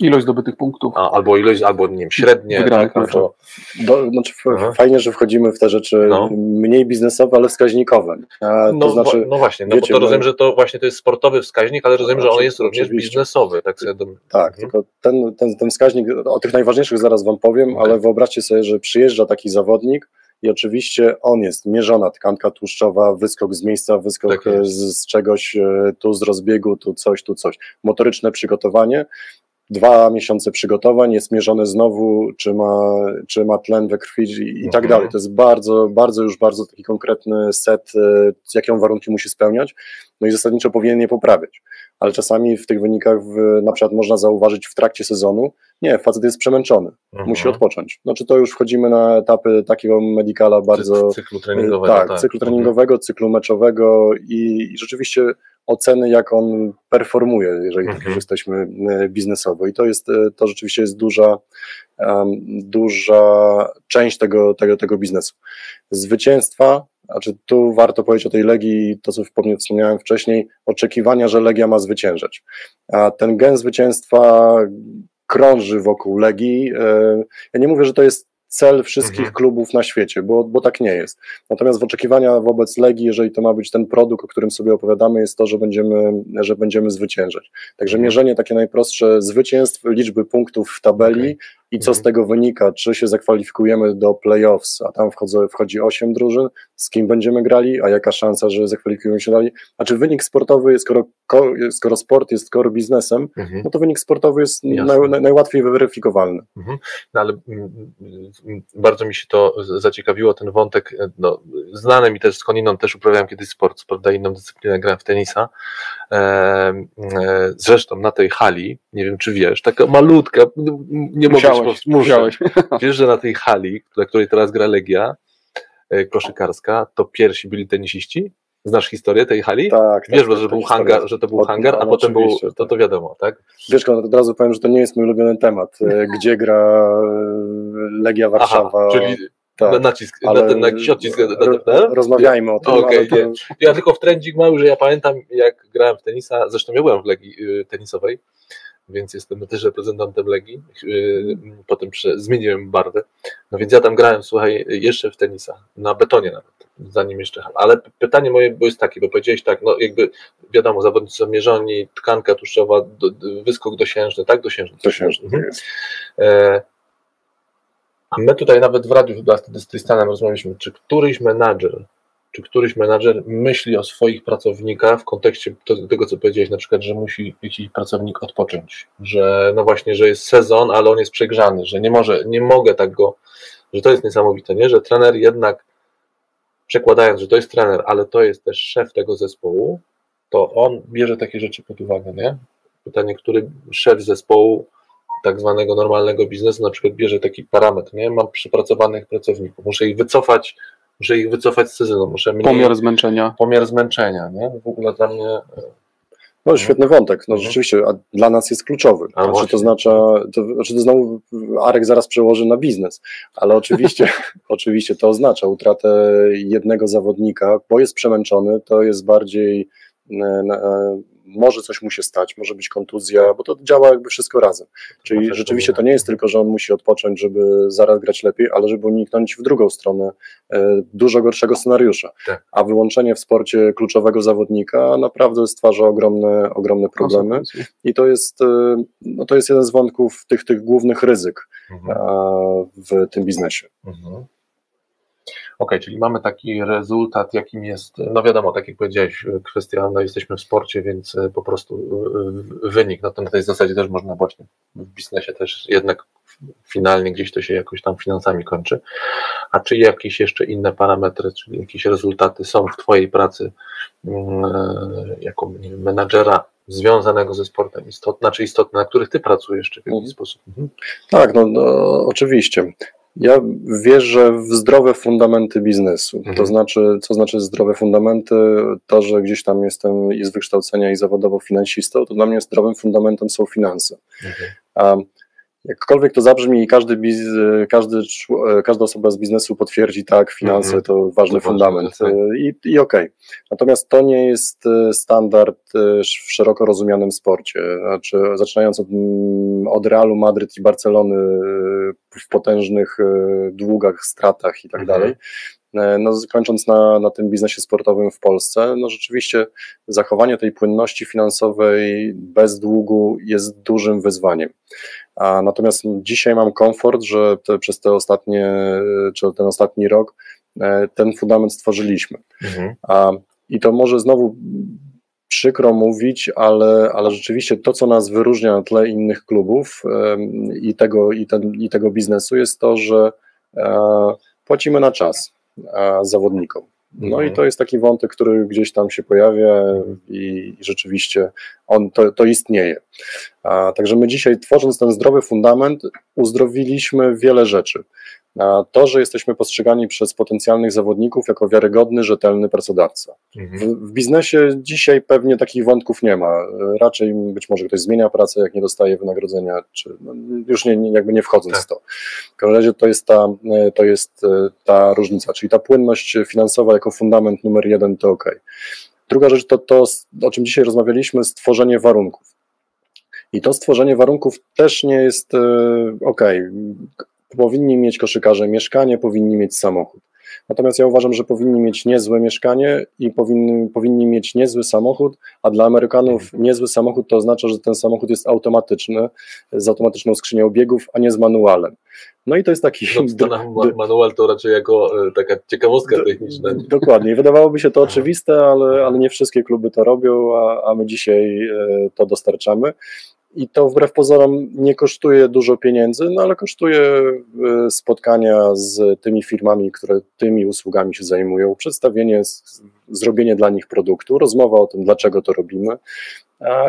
Speaker 2: Ilość zdobytych punktów.
Speaker 1: A, albo ilość, albo nie wiem, średnie.
Speaker 2: Wygranych tak,
Speaker 3: no, do, znaczy, fajnie, że wchodzimy w te rzeczy no. mniej biznesowe, ale wskaźnikowe.
Speaker 1: A, no, znaczy, no właśnie, no wiecie, bo to rozumiem, że to właśnie to jest sportowy wskaźnik, ale rozumiem, że on jest również biznesowy. Tak, sobie
Speaker 3: tak mhm. tylko ten, ten, ten wskaźnik, o tych najważniejszych zaraz wam powiem, okay. ale wyobraźcie sobie, że przyjeżdża taki zawodnik, i oczywiście on jest mierzona tkanka tłuszczowa, wyskok z miejsca, wyskok tak z, z, czegoś, e, tu z rozbiegu, tu coś, tu coś. Motoryczne przygotowanie, dwa miesiące przygotowań, jest mierzone znowu, czy ma, czy ma tlen we krwi i, tak mhm. dalej. To jest bardzo, bardzo już bardzo taki konkretny set, e, jakie on warunki musi spełniać, no i zasadniczo powinien je poprawiać. Ale czasami w tych wynikach w, na przykład można zauważyć w trakcie sezonu, nie, facet jest przemęczony, mhm. musi odpocząć. No czy to już wchodzimy na etapy takiego medicala bardzo...
Speaker 1: Cyklu treningowego.
Speaker 3: Tak, tak. cyklu mhm. treningowego, cyklu meczowego i, i rzeczywiście oceny, jak on performuje, jeżeli tak mhm. jesteśmy e, biznesowo. I to jest, e, to rzeczywiście jest duża, um, duża część tego, tego, tego biznesu. Zwycięstwa, znaczy tu warto powiedzieć o tej Legii, to co wspomniałem wcześniej, oczekiwania, że Legia ma zwyciężać. A ten gen zwycięstwa krąży wokół Legii. E, ja nie mówię, że to jest cel wszystkich mhm. klubów na świecie, bo, bo tak nie jest. Natomiast w oczekiwania wobec Legii, jeżeli to ma być ten produkt, o którym sobie opowiadamy, jest to, że będziemy, że będziemy zwyciężać. Także mhm. mierzenie takie najprostsze zwycięstw, liczby punktów w tabeli okay i co z mhm. tego wynika, czy się zakwalifikujemy do playoffs, a tam wchodzą, wchodzi 8 drużyn, z kim będziemy grali, a jaka szansa, że zakwalifikujemy się dalej. Znaczy wynik sportowy, skoro, skoro sport jest core biznesem, mhm. no to wynik sportowy jest naj, najłatwiej weryfikowalny.
Speaker 1: Mhm. No ale mm, mm, bardzo mi się to zaciekawiło, ten wątek, no, znany mi też skądinąd, też uprawiałem kiedyś sport, prawda, inną dyscyplinę, grałem w tenisa, e, e, zresztą na tej hali, nie wiem czy wiesz, taka malutka, nie mogę
Speaker 2: musiałeś, musiałeś. [LAUGHS]
Speaker 1: Wiesz, że na tej hali, na której teraz gra Legia e, koszykarska, to pierwsi byli tenisiści? Znasz historię tej hali?
Speaker 3: Tak.
Speaker 1: Wiesz, tak, że, był hangar, że to był hangar, a no, potem był, to, to tak. wiadomo, tak?
Speaker 3: Wiesz, od razu powiem, że to nie jest mój ulubiony temat, e, [LAUGHS] gdzie gra e, Legia Warszawa. Aha,
Speaker 1: czyli tak, nacisk, ale na ten jakiś odcisk.
Speaker 3: Rozmawiajmy o tym.
Speaker 1: Okay, to... Ja tylko w trendzik mały, że ja pamiętam, jak grałem w tenisa, zresztą ja byłem w Legii tenisowej, więc jestem też reprezentantem Legii. Yy, potem zmieniłem barwę. No więc ja tam grałem, słuchaj, jeszcze w tenisa, na betonie nawet, zanim jeszcze. Ale pytanie moje było jest takie, bo powiedziałeś tak, no jakby wiadomo, zawodnicy są mierzoni, tkanka tłuszczowa, do, wyskok dosiężny, tak? Dosiężny.
Speaker 3: Dosiężny, mhm. jest. E,
Speaker 1: a my tutaj nawet w radiu chyba z Tristanem rozmawialiśmy, czy któryś menadżer czy któryś menadżer myśli o swoich pracownikach w kontekście tego, co powiedziałeś, na przykład, że musi jakiś pracownik odpocząć, że no właśnie, że jest sezon, ale on jest przegrzany, że nie może, nie mogę tak go, że to jest niesamowite, nie? Że trener jednak, przekładając, że to jest trener, ale to jest też szef tego zespołu, to on bierze takie rzeczy pod uwagę, nie? Pytanie, który szef zespołu tak zwanego normalnego biznesu na przykład bierze taki parametr, nie? Mam przypracowanych pracowników, muszę ich wycofać muszę ich wycofać z sezonu. Muszę
Speaker 2: mniej, pomiar zmęczenia.
Speaker 1: Pomiar zmęczenia, nie? W ogóle dla mnie... E,
Speaker 3: no, świetny wątek. No, mhm. rzeczywiście, a dla nas jest kluczowy. A znaczy, to znaczy, to, znaczy, to znowu Arek zaraz przełoży na biznes, ale oczywiście, [LAUGHS] oczywiście to oznacza utratę jednego zawodnika, bo jest przemęczony, to jest bardziej e, może coś mu się stać, może być kontuzja, bo to działa jakby wszystko razem. Czyli
Speaker 1: też
Speaker 3: rzeczywiście
Speaker 1: to
Speaker 3: nie jest tylko, że on musi odpocząć, żeby zaraz grać lepiej, ale żeby uniknąć w drugą stronę e, dużo gorszego scenariusza.
Speaker 1: Tak.
Speaker 3: A wyłączenie w sporcie kluczowego zawodnika naprawdę stwarza ogromne, ogromne problemy i to jest, e, no to jest jeden z wątków tych, tych głównych ryzyk
Speaker 1: Mhm.
Speaker 3: w tym biznesie.
Speaker 1: Mhm. Okej, czyli mamy taki rezultat, jakim jest, no wiadomo, tak jak powiedziałeś, kwestia, no jesteśmy w sporcie, więc e, po prostu e, wynik, no to na tej zasadzie też można właśnie w biznesie też jednak finalnie gdzieś to się jakoś tam finansami kończy. A czy jakieś jeszcze inne parametry, czyli jakieś rezultaty są w Twojej pracy mm, e, jako nie wiem, menadżera związanego ze sportem istotne, znaczy istotne, na których Ty pracujesz, czy w jakiś
Speaker 3: Mhm.
Speaker 1: sposób? Mhm.
Speaker 3: Tak, no, no oczywiście. Ja wierzę w zdrowe fundamenty biznesu.
Speaker 1: Mhm.
Speaker 3: To znaczy, co znaczy zdrowe fundamenty? To, że gdzieś tam jestem i z wykształcenia i zawodowo finansistą, to dla mnie zdrowym fundamentem są finanse.
Speaker 1: Mhm.
Speaker 3: Jakkolwiek to zabrzmi i każdy, biz, każdy, czł- każda osoba z biznesu potwierdzi, tak, finanse to ważny
Speaker 1: To ważne,
Speaker 3: fundament
Speaker 1: tak.
Speaker 3: i, i okej. Natomiast to nie jest e, standard e, w szeroko rozumianym sporcie. Znaczy, zaczynając od, mm, od Realu Madryt i Barcelony e, w potężnych e, długach, stratach i tak
Speaker 1: Mhm.
Speaker 3: dalej, E, no, kończąc na, na tym biznesie sportowym w Polsce, no rzeczywiście zachowanie tej płynności finansowej bez długu jest dużym wyzwaniem. A natomiast dzisiaj mam komfort, że te, przez te ostatnie, czy ten ostatni rok e, ten fundament stworzyliśmy.
Speaker 1: Mhm.
Speaker 3: A, I to może znowu przykro mówić, ale, ale rzeczywiście to, co nas wyróżnia na tle innych klubów i, tego, i, ten, i tego biznesu, jest to, że e, płacimy na czas e, zawodnikom. No i to jest taki wątek, który gdzieś tam się pojawia i, i rzeczywiście on to, to istnieje. A, także my dzisiaj, tworząc ten zdrowy fundament, uzdrowiliśmy wiele rzeczy. To, że jesteśmy postrzegani przez potencjalnych zawodników jako wiarygodny, rzetelny pracodawca.
Speaker 1: Mhm.
Speaker 3: W, w biznesie dzisiaj pewnie takich wątków nie ma. Raczej być może ktoś zmienia pracę, jak nie dostaje wynagrodzenia, czy no, już nie, nie, jakby nie wchodząc
Speaker 1: Tak.
Speaker 3: w to. W każdym razie to jest, ta, e, to jest e, ta różnica, czyli ta płynność finansowa jako fundament numer jeden to ok. Druga rzecz to to, o czym dzisiaj rozmawialiśmy, stworzenie warunków. I to stworzenie warunków też nie jest ok. Powinni mieć koszykarze mieszkanie, powinni mieć samochód. Natomiast ja uważam, że powinni mieć niezłe mieszkanie i powinni, powinni mieć niezły samochód, a dla Amerykanów niezły samochód to oznacza, że ten samochód jest automatyczny, z automatyczną skrzynią biegów, a nie z manualem. No i to jest taki. [LAUGHS]
Speaker 1: No, manual to raczej jako e, taka ciekawostka techniczna. nie?
Speaker 3: Dokładnie. Wydawałoby się to oczywiste, ale, ale nie wszystkie kluby to robią, a, a my dzisiaj e, to dostarczamy. I to wbrew pozorom nie kosztuje dużo pieniędzy, no ale kosztuje e, spotkania z tymi firmami, które tymi usługami się zajmują, przedstawienie, zrobienie dla nich produktu, rozmowa o tym, dlaczego to robimy.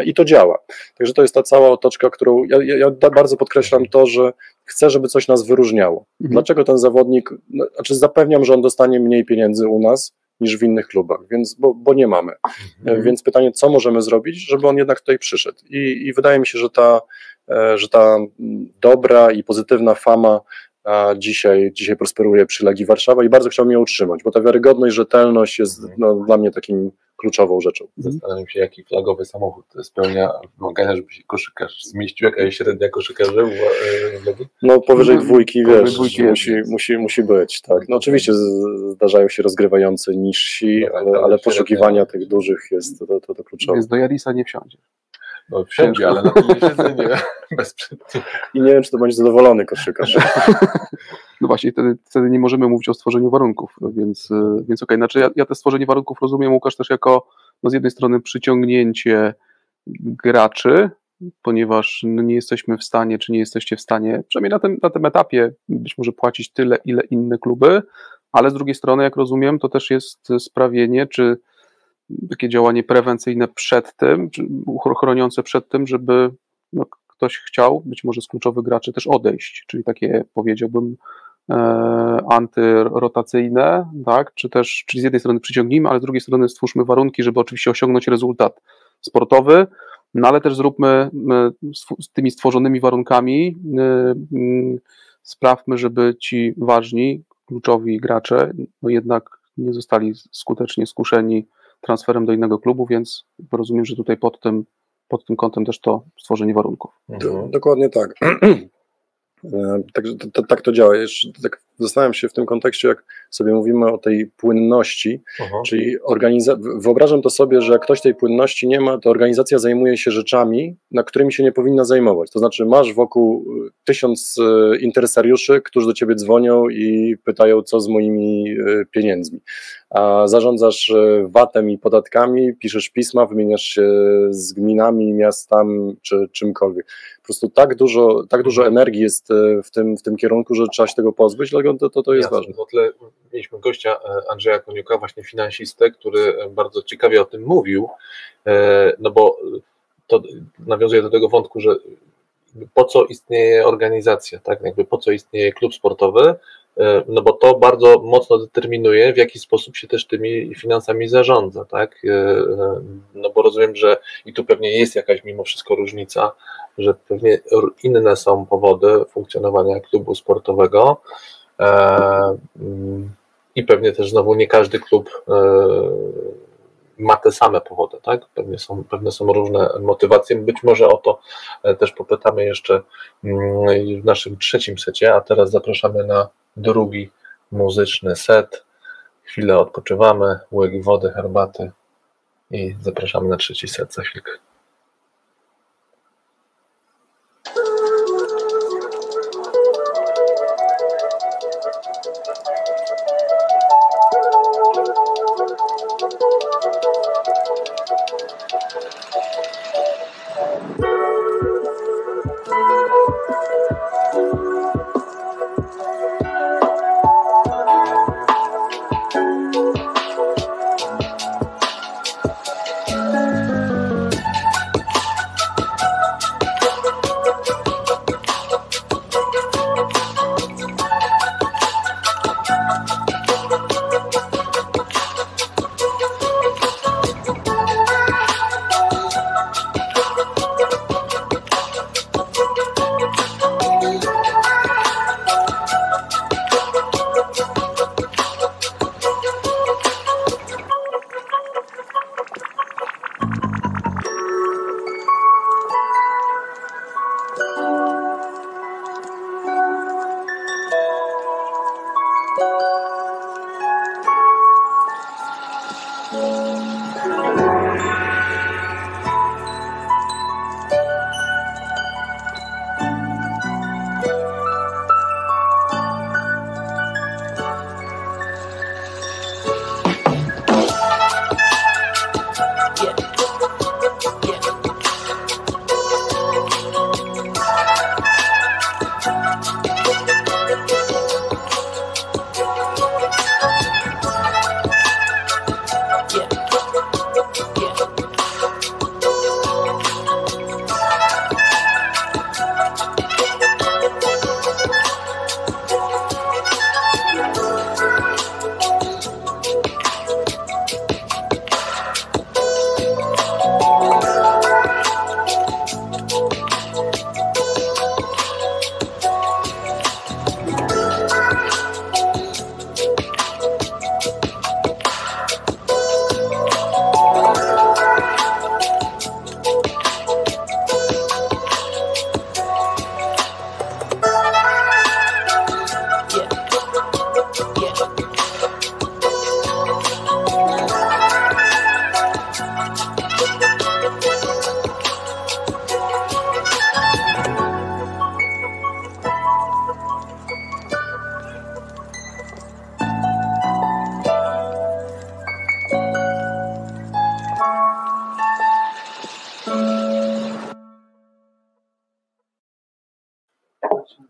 Speaker 3: I to działa. Także to jest ta cała otoczka, którą ja, ja, ja bardzo podkreślam to, że chcę, żeby coś nas wyróżniało.
Speaker 2: Mhm.
Speaker 3: Dlaczego ten zawodnik, no, znaczy zapewniam, że on dostanie mniej pieniędzy u nas niż w innych klubach, więc, bo, bo nie mamy.
Speaker 1: Mhm.
Speaker 3: Więc pytanie, co możemy zrobić, żeby on jednak tutaj przyszedł? I, i wydaje mi się, że ta, e, że ta dobra i pozytywna fama a dzisiaj, dzisiaj prosperuje przy Legii Warszawa i bardzo chciałbym ją utrzymać, bo ta wiarygodność, rzetelność jest
Speaker 1: Mhm.
Speaker 3: no, dla mnie takim kluczową rzeczą.
Speaker 1: Zastanawiam się, jaki flagowy samochód spełnia wymagania, żeby się koszykarz zmieścił, jaka jest średnia koszykarzy w, e, Legii?
Speaker 3: No powyżej
Speaker 2: Mhm.
Speaker 3: dwójki,
Speaker 2: Powyżej
Speaker 3: wiesz,
Speaker 2: dwójki
Speaker 3: musi, musi, musi być, tak. No oczywiście zdarzają się rozgrywający niżsi,
Speaker 1: No tak,
Speaker 3: ale,
Speaker 1: ale
Speaker 3: poszukiwania tych dużych jest to, to, to kluczowe.
Speaker 2: Więc do Jarisa nie wsiądzie.
Speaker 1: No wsiądzie, ale na siedzeniu [LAUGHS] bez przedtu.
Speaker 3: I nie wiem, czy to będzie zadowolony koszykarz. [LAUGHS]
Speaker 2: No właśnie, wtedy, wtedy nie możemy mówić o stworzeniu warunków, no więc, y, więc okej. Znaczy ja, ja to stworzenie warunków rozumiem, Łukasz, też jako no z jednej strony przyciągnięcie graczy, ponieważ no nie jesteśmy w stanie, czy nie jesteście w stanie, przynajmniej na tym, na tym etapie, być może płacić tyle, ile inne kluby, ale z drugiej strony, jak rozumiem, to też jest sprawienie, czy takie działanie prewencyjne przed tym, chroniące przed tym, żeby no, ktoś chciał, być może z kluczowych graczy, też odejść, czyli takie powiedziałbym e, antyrotacyjne, tak? czy też, czyli z jednej strony przyciągnijmy, ale z drugiej strony stwórzmy warunki, żeby oczywiście osiągnąć rezultat sportowy, no ale też zróbmy z tymi stworzonymi warunkami, mm, sprawmy, żeby ci ważni, kluczowi gracze, no jednak nie zostali skutecznie skuszeni transferem do innego klubu, więc rozumiem, że tutaj pod tym, pod tym kątem też to stworzenie warunków.
Speaker 3: Mhm. Dokładnie tak. [CLEARS THROAT] E, także tak to działa. Jeszcze tak zastanawiam się w tym kontekście, jak sobie mówimy o tej płynności, uh-huh. czyli organiza- wyobrażam to sobie, że jak ktoś tej płynności nie ma, to organizacja zajmuje się rzeczami, na którymi się nie powinna zajmować. To znaczy, masz wokół e, tysiąc e, interesariuszy, którzy do ciebie dzwonią i pytają, co z moimi pieniędzmi. A zarządzasz VAT-em i podatkami, piszesz pisma, wymieniasz się z gminami, miastami czy czymkolwiek po prostu tak dużo, tak dużo energii jest w tym, w tym kierunku, że trzeba się tego pozbyć, dlatego to, to, to jest Jasne, ważne.
Speaker 1: W tle mieliśmy gościa e, Andrzeja Koniuka, właśnie finansistę, który bardzo ciekawie o tym mówił, e, no bo to nawiązuje do tego wątku, że po co istnieje organizacja, tak? Jakby po co istnieje klub sportowy, E, no bo to bardzo mocno determinuje, w jaki sposób się też tymi finansami zarządza, tak? E, e, no bo rozumiem, że i tu pewnie jest jakaś mimo wszystko różnica, że pewnie inne są powody funkcjonowania klubu sportowego i pewnie też znowu nie każdy klub ma te same powody, tak? Pewnie są, pewne są różne motywacje. Być może o to też popytamy jeszcze mm, w naszym trzecim secie, a teraz zapraszamy na drugi muzyczny set. Chwilę odpoczywamy, łyk wody, herbaty i zapraszamy na trzeci set za chwilkę.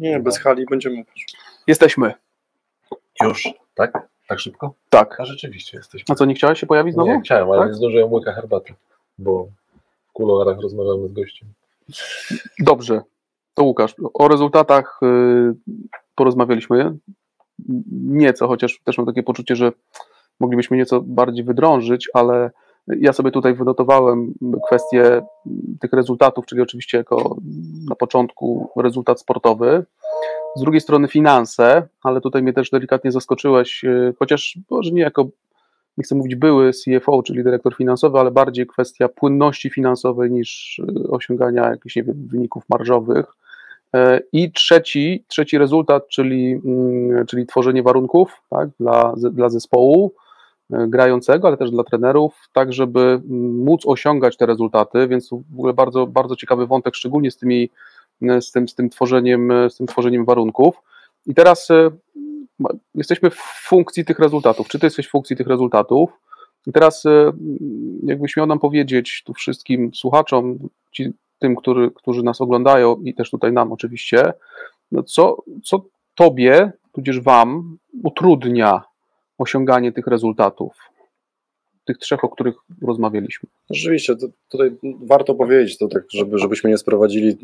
Speaker 3: Nie, bez hali będziemy.
Speaker 2: Jesteśmy.
Speaker 1: Już, tak? Tak szybko?
Speaker 2: Tak.
Speaker 1: A rzeczywiście jesteśmy.
Speaker 2: A co, nie chciałeś się pojawić znowu?
Speaker 1: Nie, chciałem, ale tak? nie zdążyłem łyka herbaty, bo w kuluarach rozmawiamy z gościem.
Speaker 2: Dobrze. To Łukasz, o rezultatach y, porozmawialiśmy nieco, chociaż też mam takie poczucie, że moglibyśmy nieco bardziej wydrążyć, ale ja sobie tutaj wynotowałem kwestię tych rezultatów, czyli oczywiście jako na początku rezultat sportowy. Z drugiej strony finanse, ale tutaj mnie też delikatnie zaskoczyłeś, y, chociaż może nie jako nie chcę mówić były CFO, czyli dyrektor finansowy, ale bardziej kwestia płynności finansowej niż osiągania jakichś wiem, wyników marżowych. I trzeci, trzeci rezultat, czyli, mm, czyli tworzenie warunków tak, dla, dla zespołu grającego, ale też dla trenerów, tak żeby móc osiągać te rezultaty, więc w ogóle bardzo, bardzo ciekawy wątek, szczególnie z, tymi, z, tym, z, tym tworzeniem, z tym tworzeniem warunków. I teraz e, jesteśmy w funkcji tych rezultatów. Czy ty jesteś w funkcji tych rezultatów? I teraz e, jakbyś miał nam powiedzieć tu wszystkim słuchaczom, ci, tym, który, którzy nas oglądają i też tutaj nam oczywiście, no co, co tobie, tudzież wam utrudnia osiąganie tych rezultatów, tych trzech, o których rozmawialiśmy.
Speaker 3: Rzeczywiście, to, tutaj warto powiedzieć, to tak, żeby, żebyśmy nie sprowadzili e,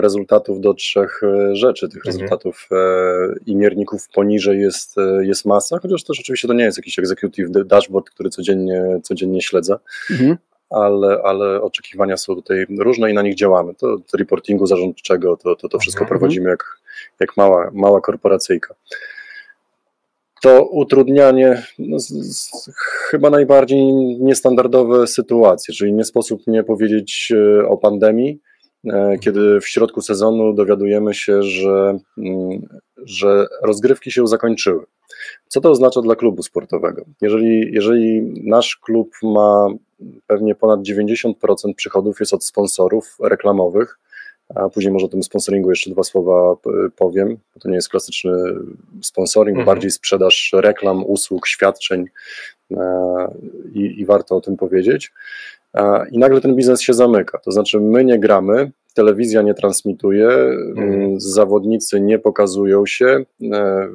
Speaker 3: rezultatów do trzech e, rzeczy. Tych mhm. rezultatów e, i mierników poniżej jest, jest masa, chociaż też oczywiście to nie jest jakiś executive dashboard, który codziennie, codziennie śledzę. Mhm. Ale, ale oczekiwania są tutaj różne i na nich działamy. To, to reportingu zarządczego, to, to, to wszystko mhm. prowadzimy jak, jak mała, mała korporacyjka to utrudnianie no, z, z, chyba najbardziej niestandardowe sytuacje, czyli nie sposób nie powiedzieć e, o pandemii, e, kiedy w środku sezonu dowiadujemy się, że, mm, że rozgrywki się zakończyły. Co to oznacza dla klubu sportowego? Jeżeli, jeżeli nasz klub ma pewnie ponad 90% przychodów jest od sponsorów reklamowych, a później może o tym sponsoringu jeszcze dwa słowa powiem, bo to nie jest klasyczny sponsoring, mhm. bardziej sprzedaż reklam, usług, świadczeń e, i, i warto o tym powiedzieć. I nagle ten biznes się zamyka, to znaczy my nie gramy, telewizja nie transmituje, mhm. zawodnicy nie pokazują się, e,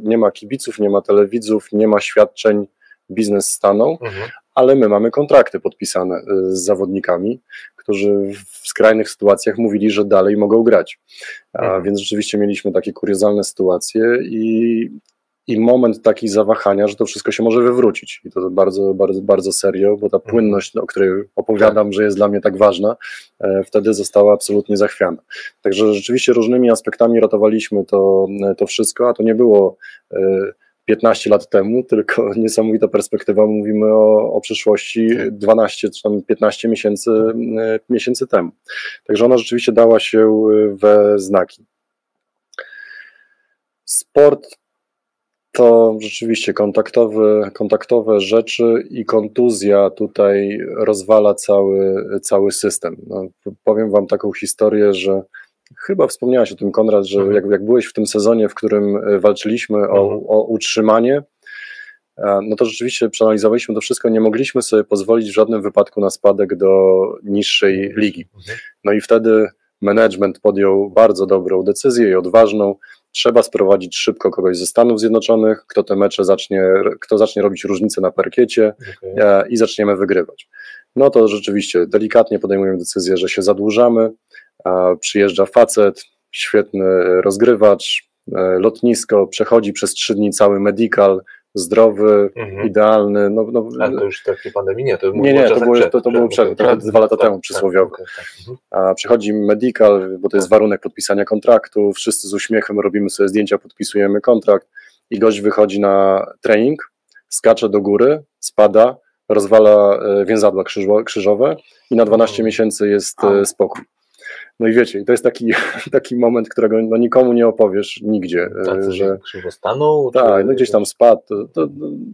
Speaker 3: nie ma kibiców, nie ma telewidzów, nie ma świadczeń, biznes stanął, mhm. Ale my mamy kontrakty podpisane e, z zawodnikami którzy w skrajnych sytuacjach mówili, że dalej mogą grać. A mhm. więc rzeczywiście mieliśmy takie kuriozalne sytuacje i, i moment taki zawahania, że to wszystko się może wywrócić. I to bardzo, bardzo, bardzo serio, bo ta mhm. płynność, o której opowiadam, że jest dla mnie tak ważna, e, wtedy została absolutnie zachwiana. Także rzeczywiście różnymi aspektami ratowaliśmy to, to wszystko, a to nie było. E, 15 lat temu, tylko [LAUGHS] niesamowita perspektywa, mówimy o, o przyszłości 12 czy tam 15 miesięcy, e, miesięcy temu. Także ona rzeczywiście dała się e, we znaki. Sport to rzeczywiście kontaktowe, kontaktowe rzeczy i kontuzja tutaj rozwala cały, cały system. No, powiem Wam taką historię, że Chyba wspomniałeś o tym, Konrad, że mhm. jak, jak byłeś w tym sezonie, w którym e, walczyliśmy o, mhm. o utrzymanie, e, no to rzeczywiście przeanalizowaliśmy to wszystko, nie mogliśmy sobie pozwolić w żadnym wypadku na spadek do niższej ligi. Mhm. No i wtedy management podjął bardzo dobrą decyzję i odważną. Trzeba sprowadzić szybko kogoś ze Stanów Zjednoczonych, kto te mecze zacznie, kto zacznie robić różnicę na parkiecie okay. i zaczniemy wygrywać. No to rzeczywiście delikatnie podejmujemy decyzję, że się zadłużamy, przyjeżdża facet, świetny rozgrywacz, e, lotnisko, przechodzi przez trzy dni cały medical, zdrowy, mhm. idealny. No, no,
Speaker 1: Ale to już w trakcie pandemii nie, to
Speaker 3: nie, nie, to, było, to, to było przed, trochę dwa lata tak, temu tak, przysłowiowo. Tak, tak, mhm. A przychodzi medical, bo to jest warunek podpisania kontraktu, wszyscy z uśmiechem robimy sobie zdjęcia, podpisujemy kontrakt i gość wychodzi na trening, skacze do góry, spada, rozwala e, więzadła krzyżowe i na 12 mhm. miesięcy jest e, spokój. No i wiecie, to jest taki, [LAUGHS] taki moment, którego no nikomu nie opowiesz nigdzie.
Speaker 1: Tacy, że stanął?
Speaker 3: Tak, no gdzieś tam spadł. To, to,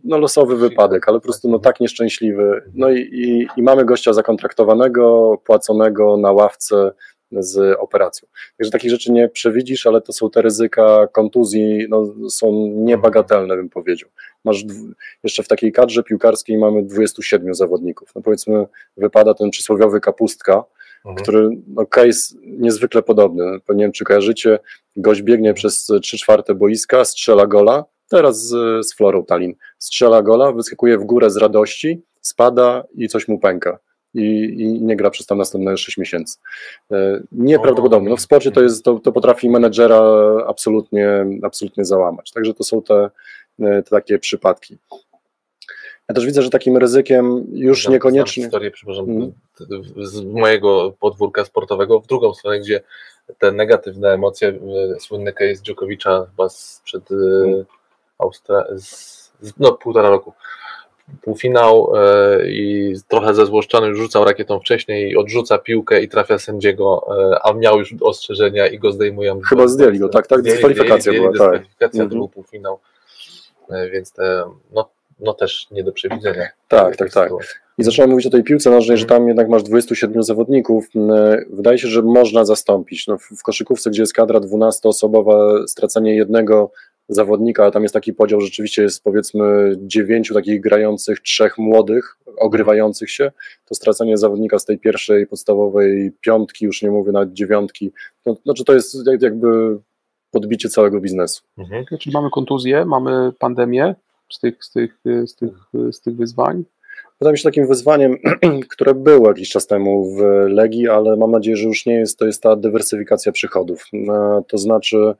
Speaker 3: no losowy wypadek, ale po prostu no tak nieszczęśliwy. No i, i, i mamy gościa zakontraktowanego, płaconego na ławce z operacją. Także takich rzeczy nie przewidzisz, ale to są te ryzyka kontuzji, no, są niebagatelne, bym powiedział. Masz jeszcze w takiej kadrze piłkarskiej mamy 27 zawodników. No powiedzmy, wypada ten przysłowiowy kapustka, mhm. który no, case niezwykle podobny. Nie wiem, czy kojarzycie, gość biegnie przez 3 czwarte boiska, strzela gola, teraz z, z Florą Tallinn, strzela gola, wyskakuje w górę z radości, spada i coś mu pęka. I, i, nie gra przez tam następne 6 miesięcy. E, nieprawdopodobne. No w sporcie to, jest, to, to potrafi menedżera absolutnie, absolutnie załamać. Także to są te, te takie przypadki. Ja też widzę, że takim ryzykiem już znam, niekoniecznie.
Speaker 1: Znam historię, przepraszam, hmm. z mojego podwórka sportowego w drugą stronę, gdzie te negatywne emocje, e, słynny case Dżokowicza chyba sprzed hmm. Austra... Z, no półtora roku, półfinał e, i trochę zezłoszczony już rzucał rakietą wcześniej i odrzuca piłkę i trafia sędziego, a miał już ostrzeżenia i go zdejmują.
Speaker 3: Chyba zdjęli go, tak, tak, dyskwalifikacja była, tak.
Speaker 1: Dyskwalifikacja, to był półfinał, więc te, no, no też nie do przewidzenia.
Speaker 3: Tak, tak, tak. I zacząłem mówić o tej piłce nożnej, że tam jednak masz 27 zawodników. Wydaje się, że można zastąpić. No, w koszykówce, gdzie jest kadra 12-osobowa, stracenie jednego zawodnika, ale tam jest taki podział, rzeczywiście jest powiedzmy dziewięciu takich grających, trzech młodych, ogrywających się, to stracenie zawodnika z tej pierwszej podstawowej piątki, już nie mówię nawet dziewiątki, no, znaczy to jest jakby podbicie całego biznesu.
Speaker 2: Mhm. Czyli mamy kontuzję, mamy pandemię z tych, z tych, z tych, z tych wyzwań.
Speaker 3: Wydaje mi się takim wyzwaniem, [CLEARS THROAT] które było jakiś czas temu w Legii, ale mam nadzieję, że już nie jest, to jest ta dywersyfikacja przychodów. E, to znaczy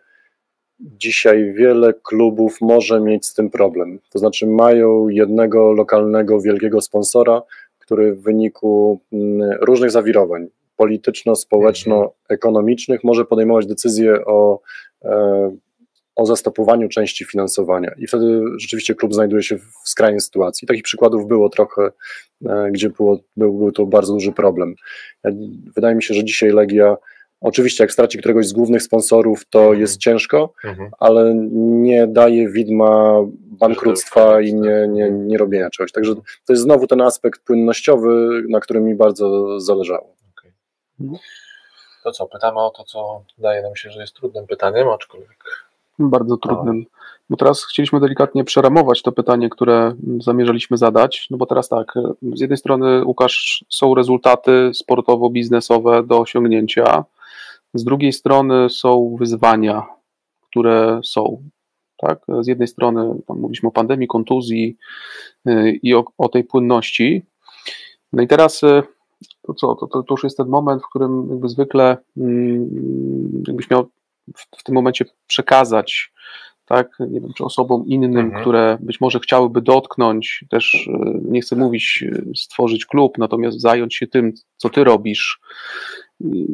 Speaker 3: dzisiaj wiele klubów może mieć z tym problem. To znaczy mają jednego lokalnego, wielkiego sponsora, który w wyniku mm, różnych zawirowań polityczno-społeczno-ekonomicznych może podejmować decyzje o, e, o zastopowaniu części finansowania. I wtedy rzeczywiście klub znajduje się w skrajnej sytuacji. Takich przykładów było trochę, e, gdzie było, był, był to bardzo duży problem. Wydaje mi się, że dzisiaj Legia Oczywiście, jak straci któregoś z głównych sponsorów, to mhm. jest ciężko, mhm. ale nie daje widma bankructwa i nie, nie, nie robienia czegoś. Także to jest znowu ten aspekt płynnościowy, na którym mi bardzo zależało. Okay.
Speaker 1: Mhm. To co, pytamy o to, co wydaje nam się, że jest trudnym pytaniem, aczkolwiek.
Speaker 2: Bardzo trudnym. Bo teraz chcieliśmy delikatnie przeramować to pytanie, które zamierzaliśmy zadać. No bo teraz tak, z jednej strony, Łukasz, są rezultaty sportowo-biznesowe do osiągnięcia z drugiej strony są wyzwania, które są. Tak? Z jednej strony tam mówiliśmy o pandemii, kontuzji y, i o, o tej płynności. No i teraz y, to co, to, to, to, już jest ten moment, w którym jakby zwykle mm, jakbyś miał w, w tym momencie przekazać tak, nie wiem, czy osobom innym, mhm. które być może chciałyby dotknąć, też y, nie chcę mówić stworzyć klub, natomiast zająć się tym, co ty robisz,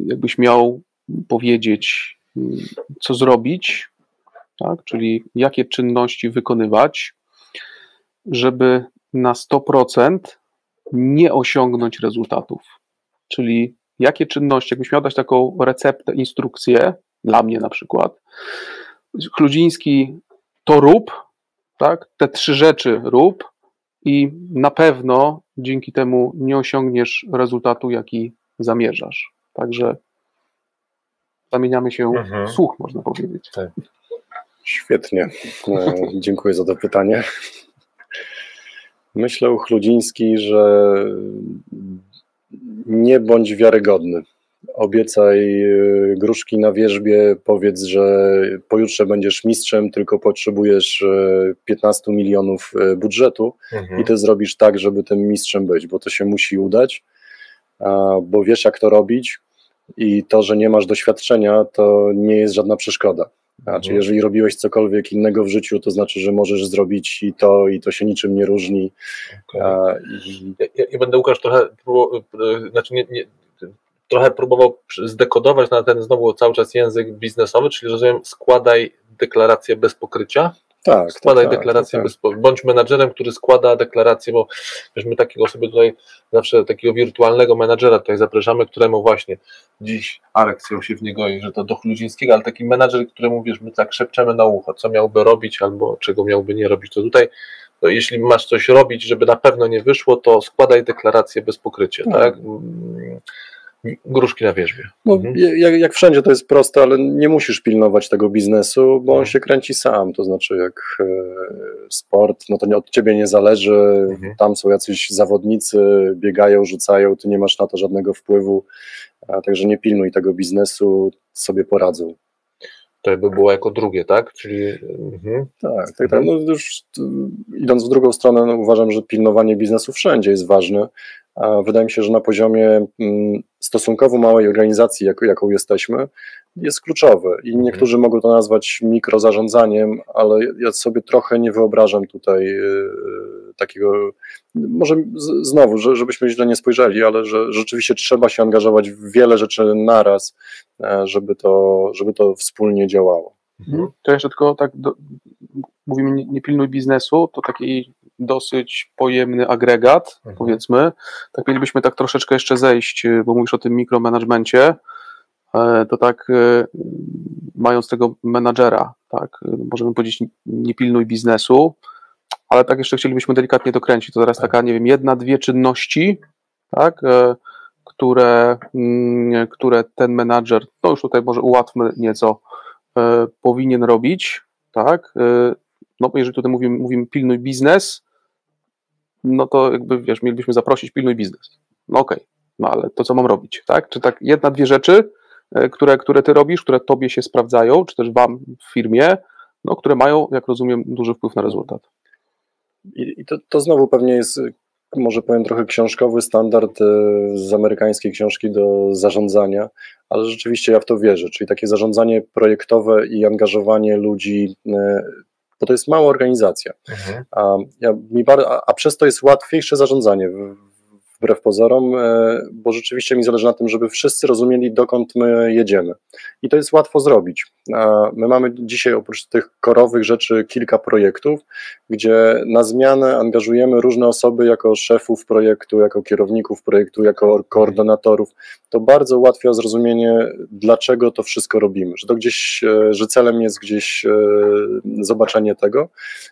Speaker 2: jakbyś miał powiedzieć, co zrobić, tak? czyli jakie czynności wykonywać, żeby na 100% nie osiągnąć rezultatów. Czyli jakie czynności, jakbyś miał dać taką receptę, instrukcję, dla mnie na przykład, Chludziński to rób, tak? te trzy rzeczy rób i na pewno dzięki temu nie osiągniesz rezultatu, jaki zamierzasz. Także zamieniamy się mhm. w słuch, można powiedzieć. Tak.
Speaker 3: Świetnie. E, dziękuję za to pytanie. Myślę, Chludziński, że nie bądź wiarygodny. Obiecaj e, gruszki na wierzbie, powiedz, że pojutrze będziesz mistrzem, tylko potrzebujesz 15 e, milionów budżetu mhm. i ty zrobisz tak, żeby tym mistrzem być, bo to się musi udać, bo wiesz jak to robić, i to, że nie masz doświadczenia, to nie jest żadna przeszkoda. Znaczy, mhm. jeżeli robiłeś cokolwiek innego w życiu, to znaczy, że możesz zrobić i to, i to się niczym nie różni.
Speaker 1: Okay. I... Ja, ja, będę Łukasz trochę, znaczy nie, nie, trochę próbował zdekodować na ten znowu cały czas język biznesowy, czyli rozumiem, składaj deklarację bez pokrycia.
Speaker 3: Tak,
Speaker 1: Składaj
Speaker 3: tak,
Speaker 1: deklarację, tak, tak. bądź menadżerem, który składa deklarację, bo wiesz, my takiego sobie tutaj zawsze takiego wirtualnego menadżera tutaj zapraszamy, któremu właśnie dziś Arek chciał się w niego i że to do Chludzińskiego, ale taki menadżer, któremu wiesz, my tak szepczemy na ucho, co miałby robić albo czego miałby nie robić, to tutaj to jeśli masz coś robić, żeby na pewno nie wyszło, to składaj deklarację bez pokrycia, no. tak? Gruszki na wierzbie.
Speaker 3: No, mhm. jak, jak, wszędzie to jest proste, ale nie musisz pilnować tego biznesu, bo on mhm. się kręci sam. To znaczy, jak e, sport, no to nie, od ciebie nie zależy. Mhm. Tam są jacyś zawodnicy, biegają, rzucają, ty nie masz na to żadnego wpływu. A, także nie pilnuj tego biznesu, sobie poradzą.
Speaker 1: To by było jako drugie, tak? Czyli.
Speaker 3: Mhm. Tak, tak, tak. No już idąc w drugą stronę, no uważam, że pilnowanie biznesu wszędzie jest ważne. Wydaje mi się, że na poziomie mm, stosunkowo małej organizacji, jak, jaką jesteśmy, jest kluczowe. I mhm. niektórzy mogą to nazwać mikrozarządzaniem, ale ja sobie trochę nie wyobrażam tutaj yy, takiego, może znowu, że, żebyśmy źle nie spojrzeli, ale że rzeczywiście trzeba się angażować w wiele rzeczy naraz, e, żeby to, żeby to wspólnie działało.
Speaker 2: Mhm. To jeszcze tylko tak, do, mówimy nie, nie pilnuj biznesu, to taki dosyć pojemny agregat,
Speaker 1: Mhm.
Speaker 2: powiedzmy. Tak mielibyśmy tak troszeczkę jeszcze zejść, y, bo mówisz o tym mikromanagemencie, e, to tak y, mając tego menadżera, tak, y, możemy powiedzieć nie pilnuj biznesu, ale tak jeszcze chcielibyśmy delikatnie dokręcić. To teraz taka, nie wiem, jedna, dwie czynności, tak, e, które, mm, które ten menadżer, no już tutaj może ułatwmy nieco, e, powinien robić, tak, no jeżeli tutaj mówimy, mówimy pilnuj biznes, no to jakby, wiesz, mielibyśmy zaprosić pilnuj biznes. No okej, no ale to co mam robić, tak? Czy tak jedna, dwie rzeczy, e, które, które ty robisz, które tobie się sprawdzają, czy też wam w firmie, no które mają, jak rozumiem, duży wpływ na rezultat.
Speaker 3: I, to, to znowu pewnie jest, y, może powiem trochę książkowy standard y, z amerykańskiej książki do zarządzania, ale rzeczywiście ja w to wierzę, czyli takie zarządzanie projektowe i angażowanie ludzi, bo to jest mała organizacja,
Speaker 1: Mhm.
Speaker 3: a, ja, mi bar, a, a przez to jest łatwiejsze zarządzanie, wbrew pozorom, e, bo rzeczywiście mi zależy na tym, żeby wszyscy rozumieli, dokąd my jedziemy. I to jest łatwo zrobić. My mamy dzisiaj oprócz tych korowych rzeczy kilka projektów, gdzie na zmianę angażujemy różne osoby jako szefów projektu, jako kierowników projektu, jako koordynatorów. To bardzo ułatwia zrozumienie, dlaczego to wszystko robimy, że to gdzieś, e, że celem jest gdzieś e, zobaczenie tego.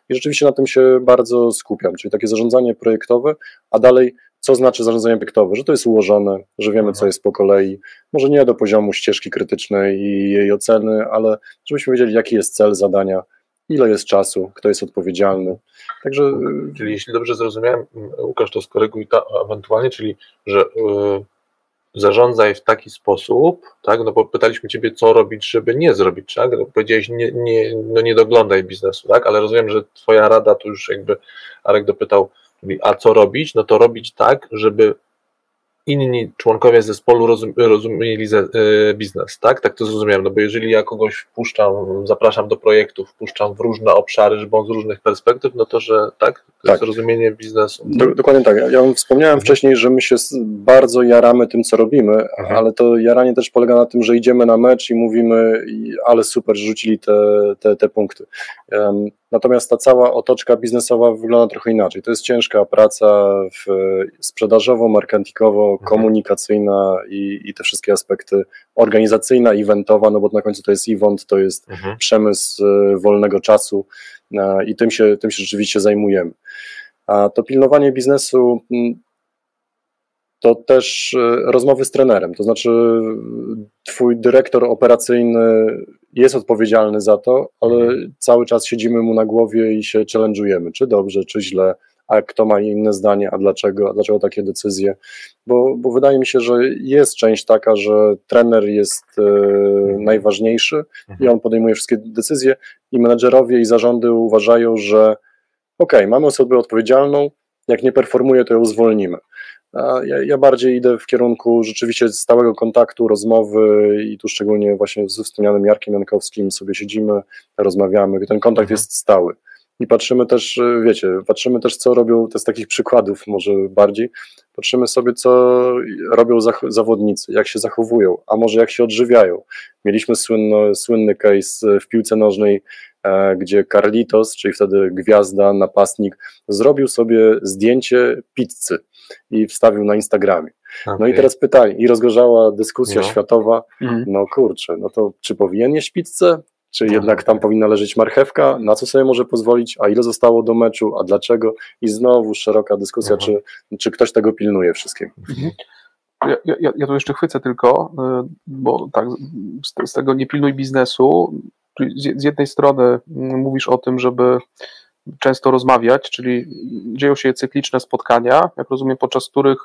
Speaker 3: I rzeczywiście na tym się bardzo skupiam, czyli takie zarządzanie projektowe, a dalej co znaczy zarządzanie projektowe, że to jest ułożone, że wiemy, co jest po kolei, może nie do poziomu ścieżki krytycznej i jej oceny, ale żebyśmy wiedzieli, jaki jest cel zadania, ile jest czasu, kto jest odpowiedzialny. Także y,
Speaker 1: Czyli jeśli dobrze zrozumiałem, m, Łukasz to skoryguj ta, ewentualnie, czyli że y, zarządzaj w taki sposób, tak, no bo pytaliśmy Ciebie, co robić, żeby nie zrobić, tak, no, powiedziałeś, nie, nie, no nie doglądaj biznesu, tak, ale rozumiem, że Twoja rada, tu już jakby Arek dopytał, a co robić, no to robić tak, żeby inni członkowie zespołu rozum, rozumieli ze, y, biznes, tak? Tak to zrozumiałem, no bo jeżeli ja kogoś wpuszczam, zapraszam do projektu, wpuszczam w różne obszary, żeby on z różnych perspektyw, no to, że tak, to
Speaker 3: Tak.
Speaker 1: rozumienie biznesu.
Speaker 3: Do, dokładnie tak. Ja- wspomniałem wcześniej, że my się bardzo jaramy tym, co robimy,
Speaker 1: Mhm.
Speaker 3: ale to jaranie też polega na tym, że idziemy na mecz i mówimy, ale super, rzucili te, te, te punkty. Em, Natomiast ta cała otoczka biznesowa wygląda trochę inaczej. To jest ciężka praca w, sprzedażowo-marketingowo, komunikacyjna i, i te wszystkie aspekty organizacyjna, eventowa, no bo na końcu to jest event, to jest
Speaker 1: Mhm.
Speaker 3: przemysł e, wolnego czasu e, i tym się, tym się rzeczywiście zajmujemy. A to pilnowanie biznesu mm, to też e, rozmowy z trenerem, to znaczy e, twój dyrektor operacyjny jest odpowiedzialny za to, ale cały czas siedzimy mu na głowie i się challenge'ujemy, czy dobrze, czy źle, a kto ma inne zdanie, a dlaczego, dlaczego takie decyzje, bo, bo wydaje mi się, że jest część taka, że trener jest e, najważniejszy i on podejmuje wszystkie decyzje i menedżerowie i zarządy uważają, że ok, mamy osobę odpowiedzialną, jak nie performuje, to ją zwolnimy. A ja, ja bardziej idę w kierunku rzeczywiście stałego kontaktu, rozmowy i tu szczególnie właśnie ze wspomnianym Jarkiem Jankowskim sobie siedzimy, rozmawiamy, ten kontakt
Speaker 1: Mhm.
Speaker 3: jest stały. I patrzymy też, y, wiecie, patrzymy też, co robią, to z takich przykładów może bardziej, patrzymy sobie, co robią zach- zawodnicy, jak się zachowują, a może jak się odżywiają. Mieliśmy słynno, słynny case w piłce nożnej, e, gdzie Carlitos, czyli wtedy gwiazda, napastnik, zrobił sobie zdjęcie pizzy i wstawił na Instagramie. No i teraz pytanie, i rozgorzała dyskusja
Speaker 1: No.
Speaker 3: światowa,
Speaker 2: Mhm.
Speaker 3: no kurczę, no to czy powinien jeść pizzę? Czy
Speaker 1: No.
Speaker 3: jednak tam powinna leżeć marchewka? Na co sobie może pozwolić? A ile zostało do meczu? A dlaczego? I znowu szeroka dyskusja,
Speaker 1: Mhm.
Speaker 3: czy, czy ktoś tego pilnuje wszystkiego.
Speaker 2: Ja, ja, ja tu jeszcze chwycę tylko, y, bo tak, z, z tego nie pilnuj biznesu. Z, z jednej strony mm, mówisz o tym, żeby często rozmawiać, czyli dzieją się cykliczne spotkania, jak rozumiem, podczas których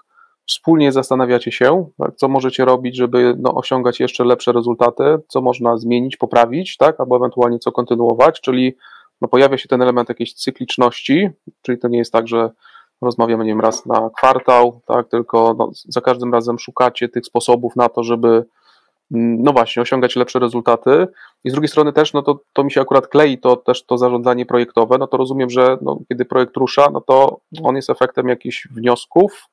Speaker 2: wspólnie zastanawiacie się, tak, co możecie robić, żeby no, osiągać jeszcze lepsze rezultaty, co można zmienić, poprawić, tak, albo ewentualnie co kontynuować, czyli no, pojawia się ten element jakiejś cykliczności, czyli to nie jest tak, że rozmawiamy, nie wiem, raz na kwartał, tak, tylko no, za każdym razem szukacie tych sposobów na to, żeby mm, no właśnie, osiągać lepsze rezultaty. I z drugiej strony też, no to, to mi się akurat klei, to też to zarządzanie projektowe, no to rozumiem, że no, kiedy projekt rusza, no to on jest efektem jakichś wniosków,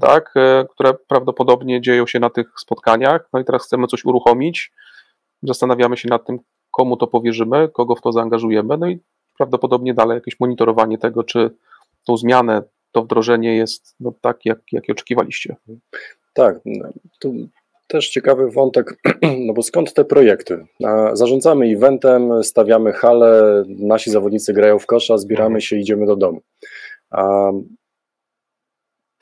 Speaker 2: tak, e, które prawdopodobnie dzieją się na tych spotkaniach, no i teraz chcemy coś uruchomić, zastanawiamy się nad tym, komu to powierzymy, kogo w to zaangażujemy, no i prawdopodobnie dalej jakieś monitorowanie tego, czy tą zmianę, to wdrożenie jest no, tak, jak, jak oczekiwaliście.
Speaker 3: Tak, tu też ciekawy wątek, [CLEARS THROAT] no bo skąd te projekty? Zarządzamy eventem, stawiamy hale, nasi zawodnicy grają w kosza, zbieramy mhm. się, idziemy do domu.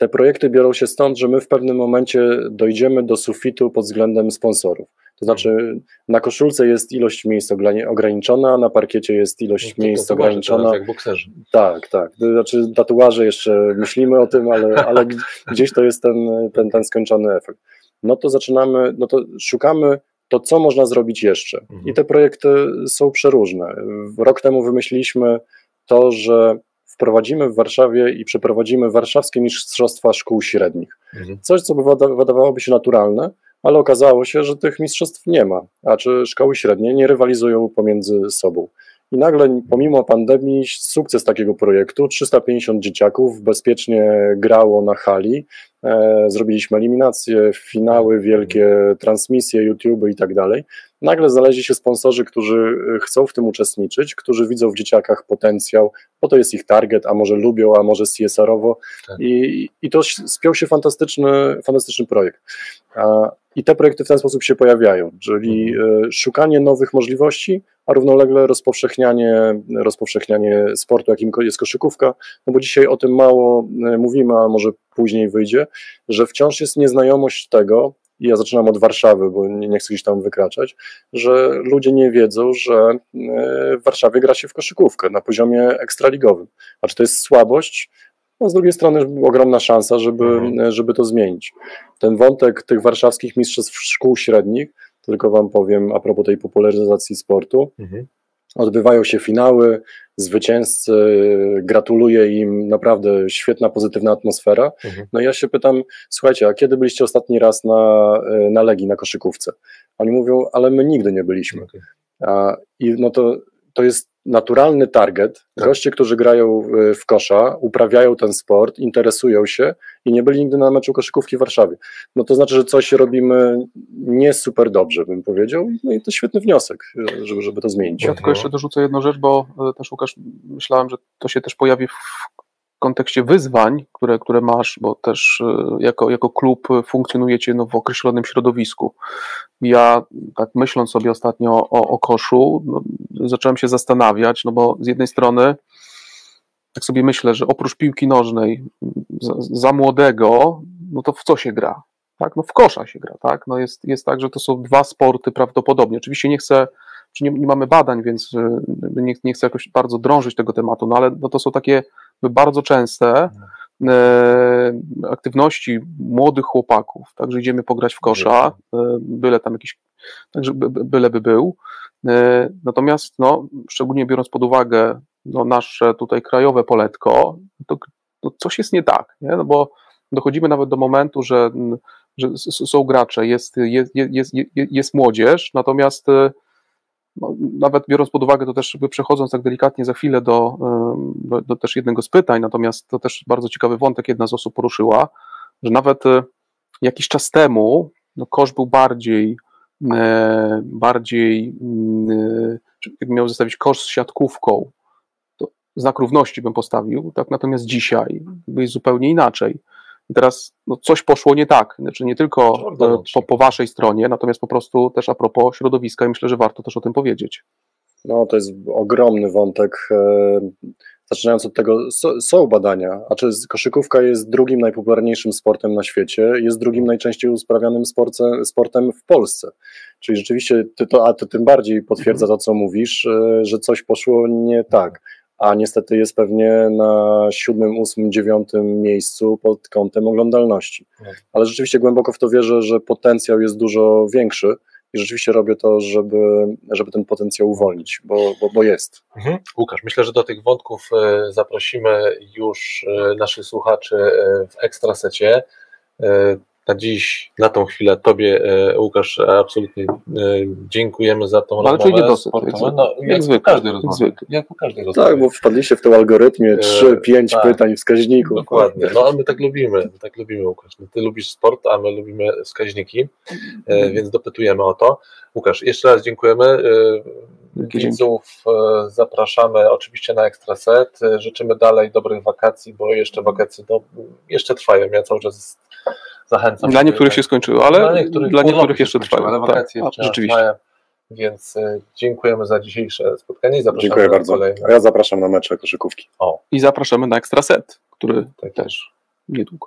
Speaker 3: Te projekty biorą się stąd, że my w pewnym momencie dojdziemy do sufitu pod względem sponsorów. To znaczy, na koszulce jest ilość miejsc ograniczona, na parkiecie jest ilość no, miejsc ograniczona.
Speaker 1: jak bokserzy.
Speaker 3: Tak, tak. To znaczy, tatuaże jeszcze myślimy o tym, ale, [LAUGHS] ale gdzieś to jest ten, ten, ten skończony efekt. No to zaczynamy, no to szukamy to, co można zrobić jeszcze. Mhm. I te projekty są przeróżne. Rok temu wymyśliliśmy to, że wprowadzimy w Warszawie i przeprowadzimy warszawskie mistrzostwa szkół średnich. Mhm. Coś, co by wydawałoby się naturalne, ale okazało się, że tych mistrzostw nie ma, a czy szkoły średnie nie rywalizują pomiędzy sobą. I nagle, pomimo pandemii, sukces takiego projektu, 350 dzieciaków bezpiecznie grało na hali, zrobiliśmy eliminacje, finały, wielkie transmisje, YouTube i tak dalej. Nagle znaleźli się sponsorzy, którzy chcą w tym uczestniczyć, którzy widzą w dzieciakach potencjał, bo to jest ich target, a może lubią, a może CSR-owo tak. I, i to spiął się fantastyczny, fantastyczny projekt. I te projekty w ten sposób się pojawiają, czyli e, szukanie nowych możliwości, a równolegle rozpowszechnianie, rozpowszechnianie sportu, jakim jest koszykówka, no bo dzisiaj o tym mało e, mówimy, a może później wyjdzie, że wciąż jest nieznajomość tego, i ja zaczynam od Warszawy, bo nie, nie chcę gdzieś tam wykraczać, że ludzie nie wiedzą, że e, w Warszawie gra się w koszykówkę na poziomie ekstraligowym. A czy to jest słabość? No z drugiej strony ogromna szansa, żeby, mhm. żeby to zmienić. Ten wątek tych warszawskich mistrzostw szkół średnich, tylko Wam powiem a propos tej popularyzacji sportu, mhm. Odbywają się finały, zwycięzcy, gratuluję im, naprawdę świetna, pozytywna atmosfera. Mhm. No i ja się pytam, słuchajcie, a kiedy byliście ostatni raz na, na Legii, na koszykówce? Oni mówią, ale my nigdy nie byliśmy. Okay. A, I no to, to jest naturalny target, tak. goście, którzy grają w kosza, uprawiają ten sport, interesują się i nie byli nigdy na meczu koszykówki w Warszawie. No to znaczy, że coś robimy nie super dobrze, bym powiedział. No i to świetny wniosek, żeby, żeby to zmienić.
Speaker 2: Ja tylko jeszcze dorzucę jedną rzecz, bo e, też Łukasz, myślałem, że to się też pojawi w kontekście wyzwań, które, które masz, bo też e, jako, jako klub funkcjonujecie no, w określonym środowisku. Ja tak myśląc sobie ostatnio o, o koszu, no, zacząłem się zastanawiać, no bo z jednej strony tak sobie myślę, że oprócz piłki nożnej za, za, młodego, no to w co się gra? Tak, no w kosza się gra, tak? No jest, jest tak, że to są dwa sporty prawdopodobnie. Oczywiście nie chcę, czy nie, nie mamy badań, więc e, nie, nie chcę jakoś bardzo drążyć tego tematu, no ale no to są takie bardzo częste e, aktywności młodych chłopaków, także idziemy pograć w kosza, e, byle tam jakiś, także byle by był. E, natomiast no, szczególnie biorąc pod uwagę no, nasze tutaj krajowe poletko, to, to coś jest nie tak, nie? No bo dochodzimy nawet do momentu, że, że są gracze, jest, jest, jest, jest, jest młodzież, natomiast no, nawet biorąc pod uwagę to też przechodząc tak delikatnie za chwilę do, do, do, też jednego z pytań, natomiast to też bardzo ciekawy wątek jedna z osób poruszyła, że nawet e, jakiś czas temu no, kosz był bardziej e, bardziej mm, e, jakbym miał zestawić kosz z siatkówką, to znak równości bym postawił, tak natomiast dzisiaj jest zupełnie inaczej. I teraz no, coś poszło nie tak, znaczy nie tylko e, po, po, waszej stronie, natomiast po prostu też a propos środowiska i myślę, że warto też o tym powiedzieć.
Speaker 3: No to jest ogromny wątek. E, zaczynając od tego, są badania, a czy koszykówka jest drugim najpopularniejszym sportem na świecie, jest drugim najczęściej usprawianym sportem, sportem w Polsce. Czyli rzeczywiście, ty to, a to tym bardziej potwierdza to, co mówisz, e, że coś poszło nie tak a niestety jest pewnie na siódmym, ósmym, dziewiątym miejscu pod kątem oglądalności. Tak. Ale rzeczywiście głęboko w to wierzę, że potencjał jest dużo większy i rzeczywiście robię to, żeby, żeby ten potencjał uwolnić, bo, bo, bo jest.
Speaker 1: Mhm. Łukasz, myślę, że do tych wątków e, zaprosimy już e, naszych słuchaczy e, w ekstrasecie na dziś, na tą chwilę Tobie, e, Łukasz, absolutnie e, dziękujemy za tą
Speaker 2: rozmowę. Ale dosyć,
Speaker 1: no, jak, jak zwykle, każdy rozmowie. Jak po każdej
Speaker 3: rozmowie. Tak, bo wpadliście w tym algorytmie 3-5 e, tak, pytań wskaźników.
Speaker 1: Dokładnie, no a my tak lubimy, tak lubimy Łukasz. No, ty lubisz sport, a my lubimy wskaźniki, więc dopytujemy o to. Łukasz, jeszcze raz dziękujemy widzów zapraszamy oczywiście na Ekstraset. Życzymy dalej dobrych wakacji, bo jeszcze wakacje do, jeszcze trwają. Ja cały czas zachęcam.
Speaker 2: Dla niektórych się skończyły, ale dla niektórych,
Speaker 1: urlopy się
Speaker 2: jeszcze trwają.
Speaker 1: Ale
Speaker 2: Tak,
Speaker 1: wakacje
Speaker 2: a,
Speaker 1: wciąż
Speaker 2: rzeczywiście.
Speaker 1: trwają. Więc e, dziękujemy za dzisiejsze spotkanie i zapraszamy
Speaker 3: Dziękuję
Speaker 1: na
Speaker 3: bardzo.
Speaker 1: kolejne.
Speaker 3: A ja zapraszam na mecze koszykówki.
Speaker 2: I zapraszamy na Ekstraset, który
Speaker 1: Tak
Speaker 2: też niedługo.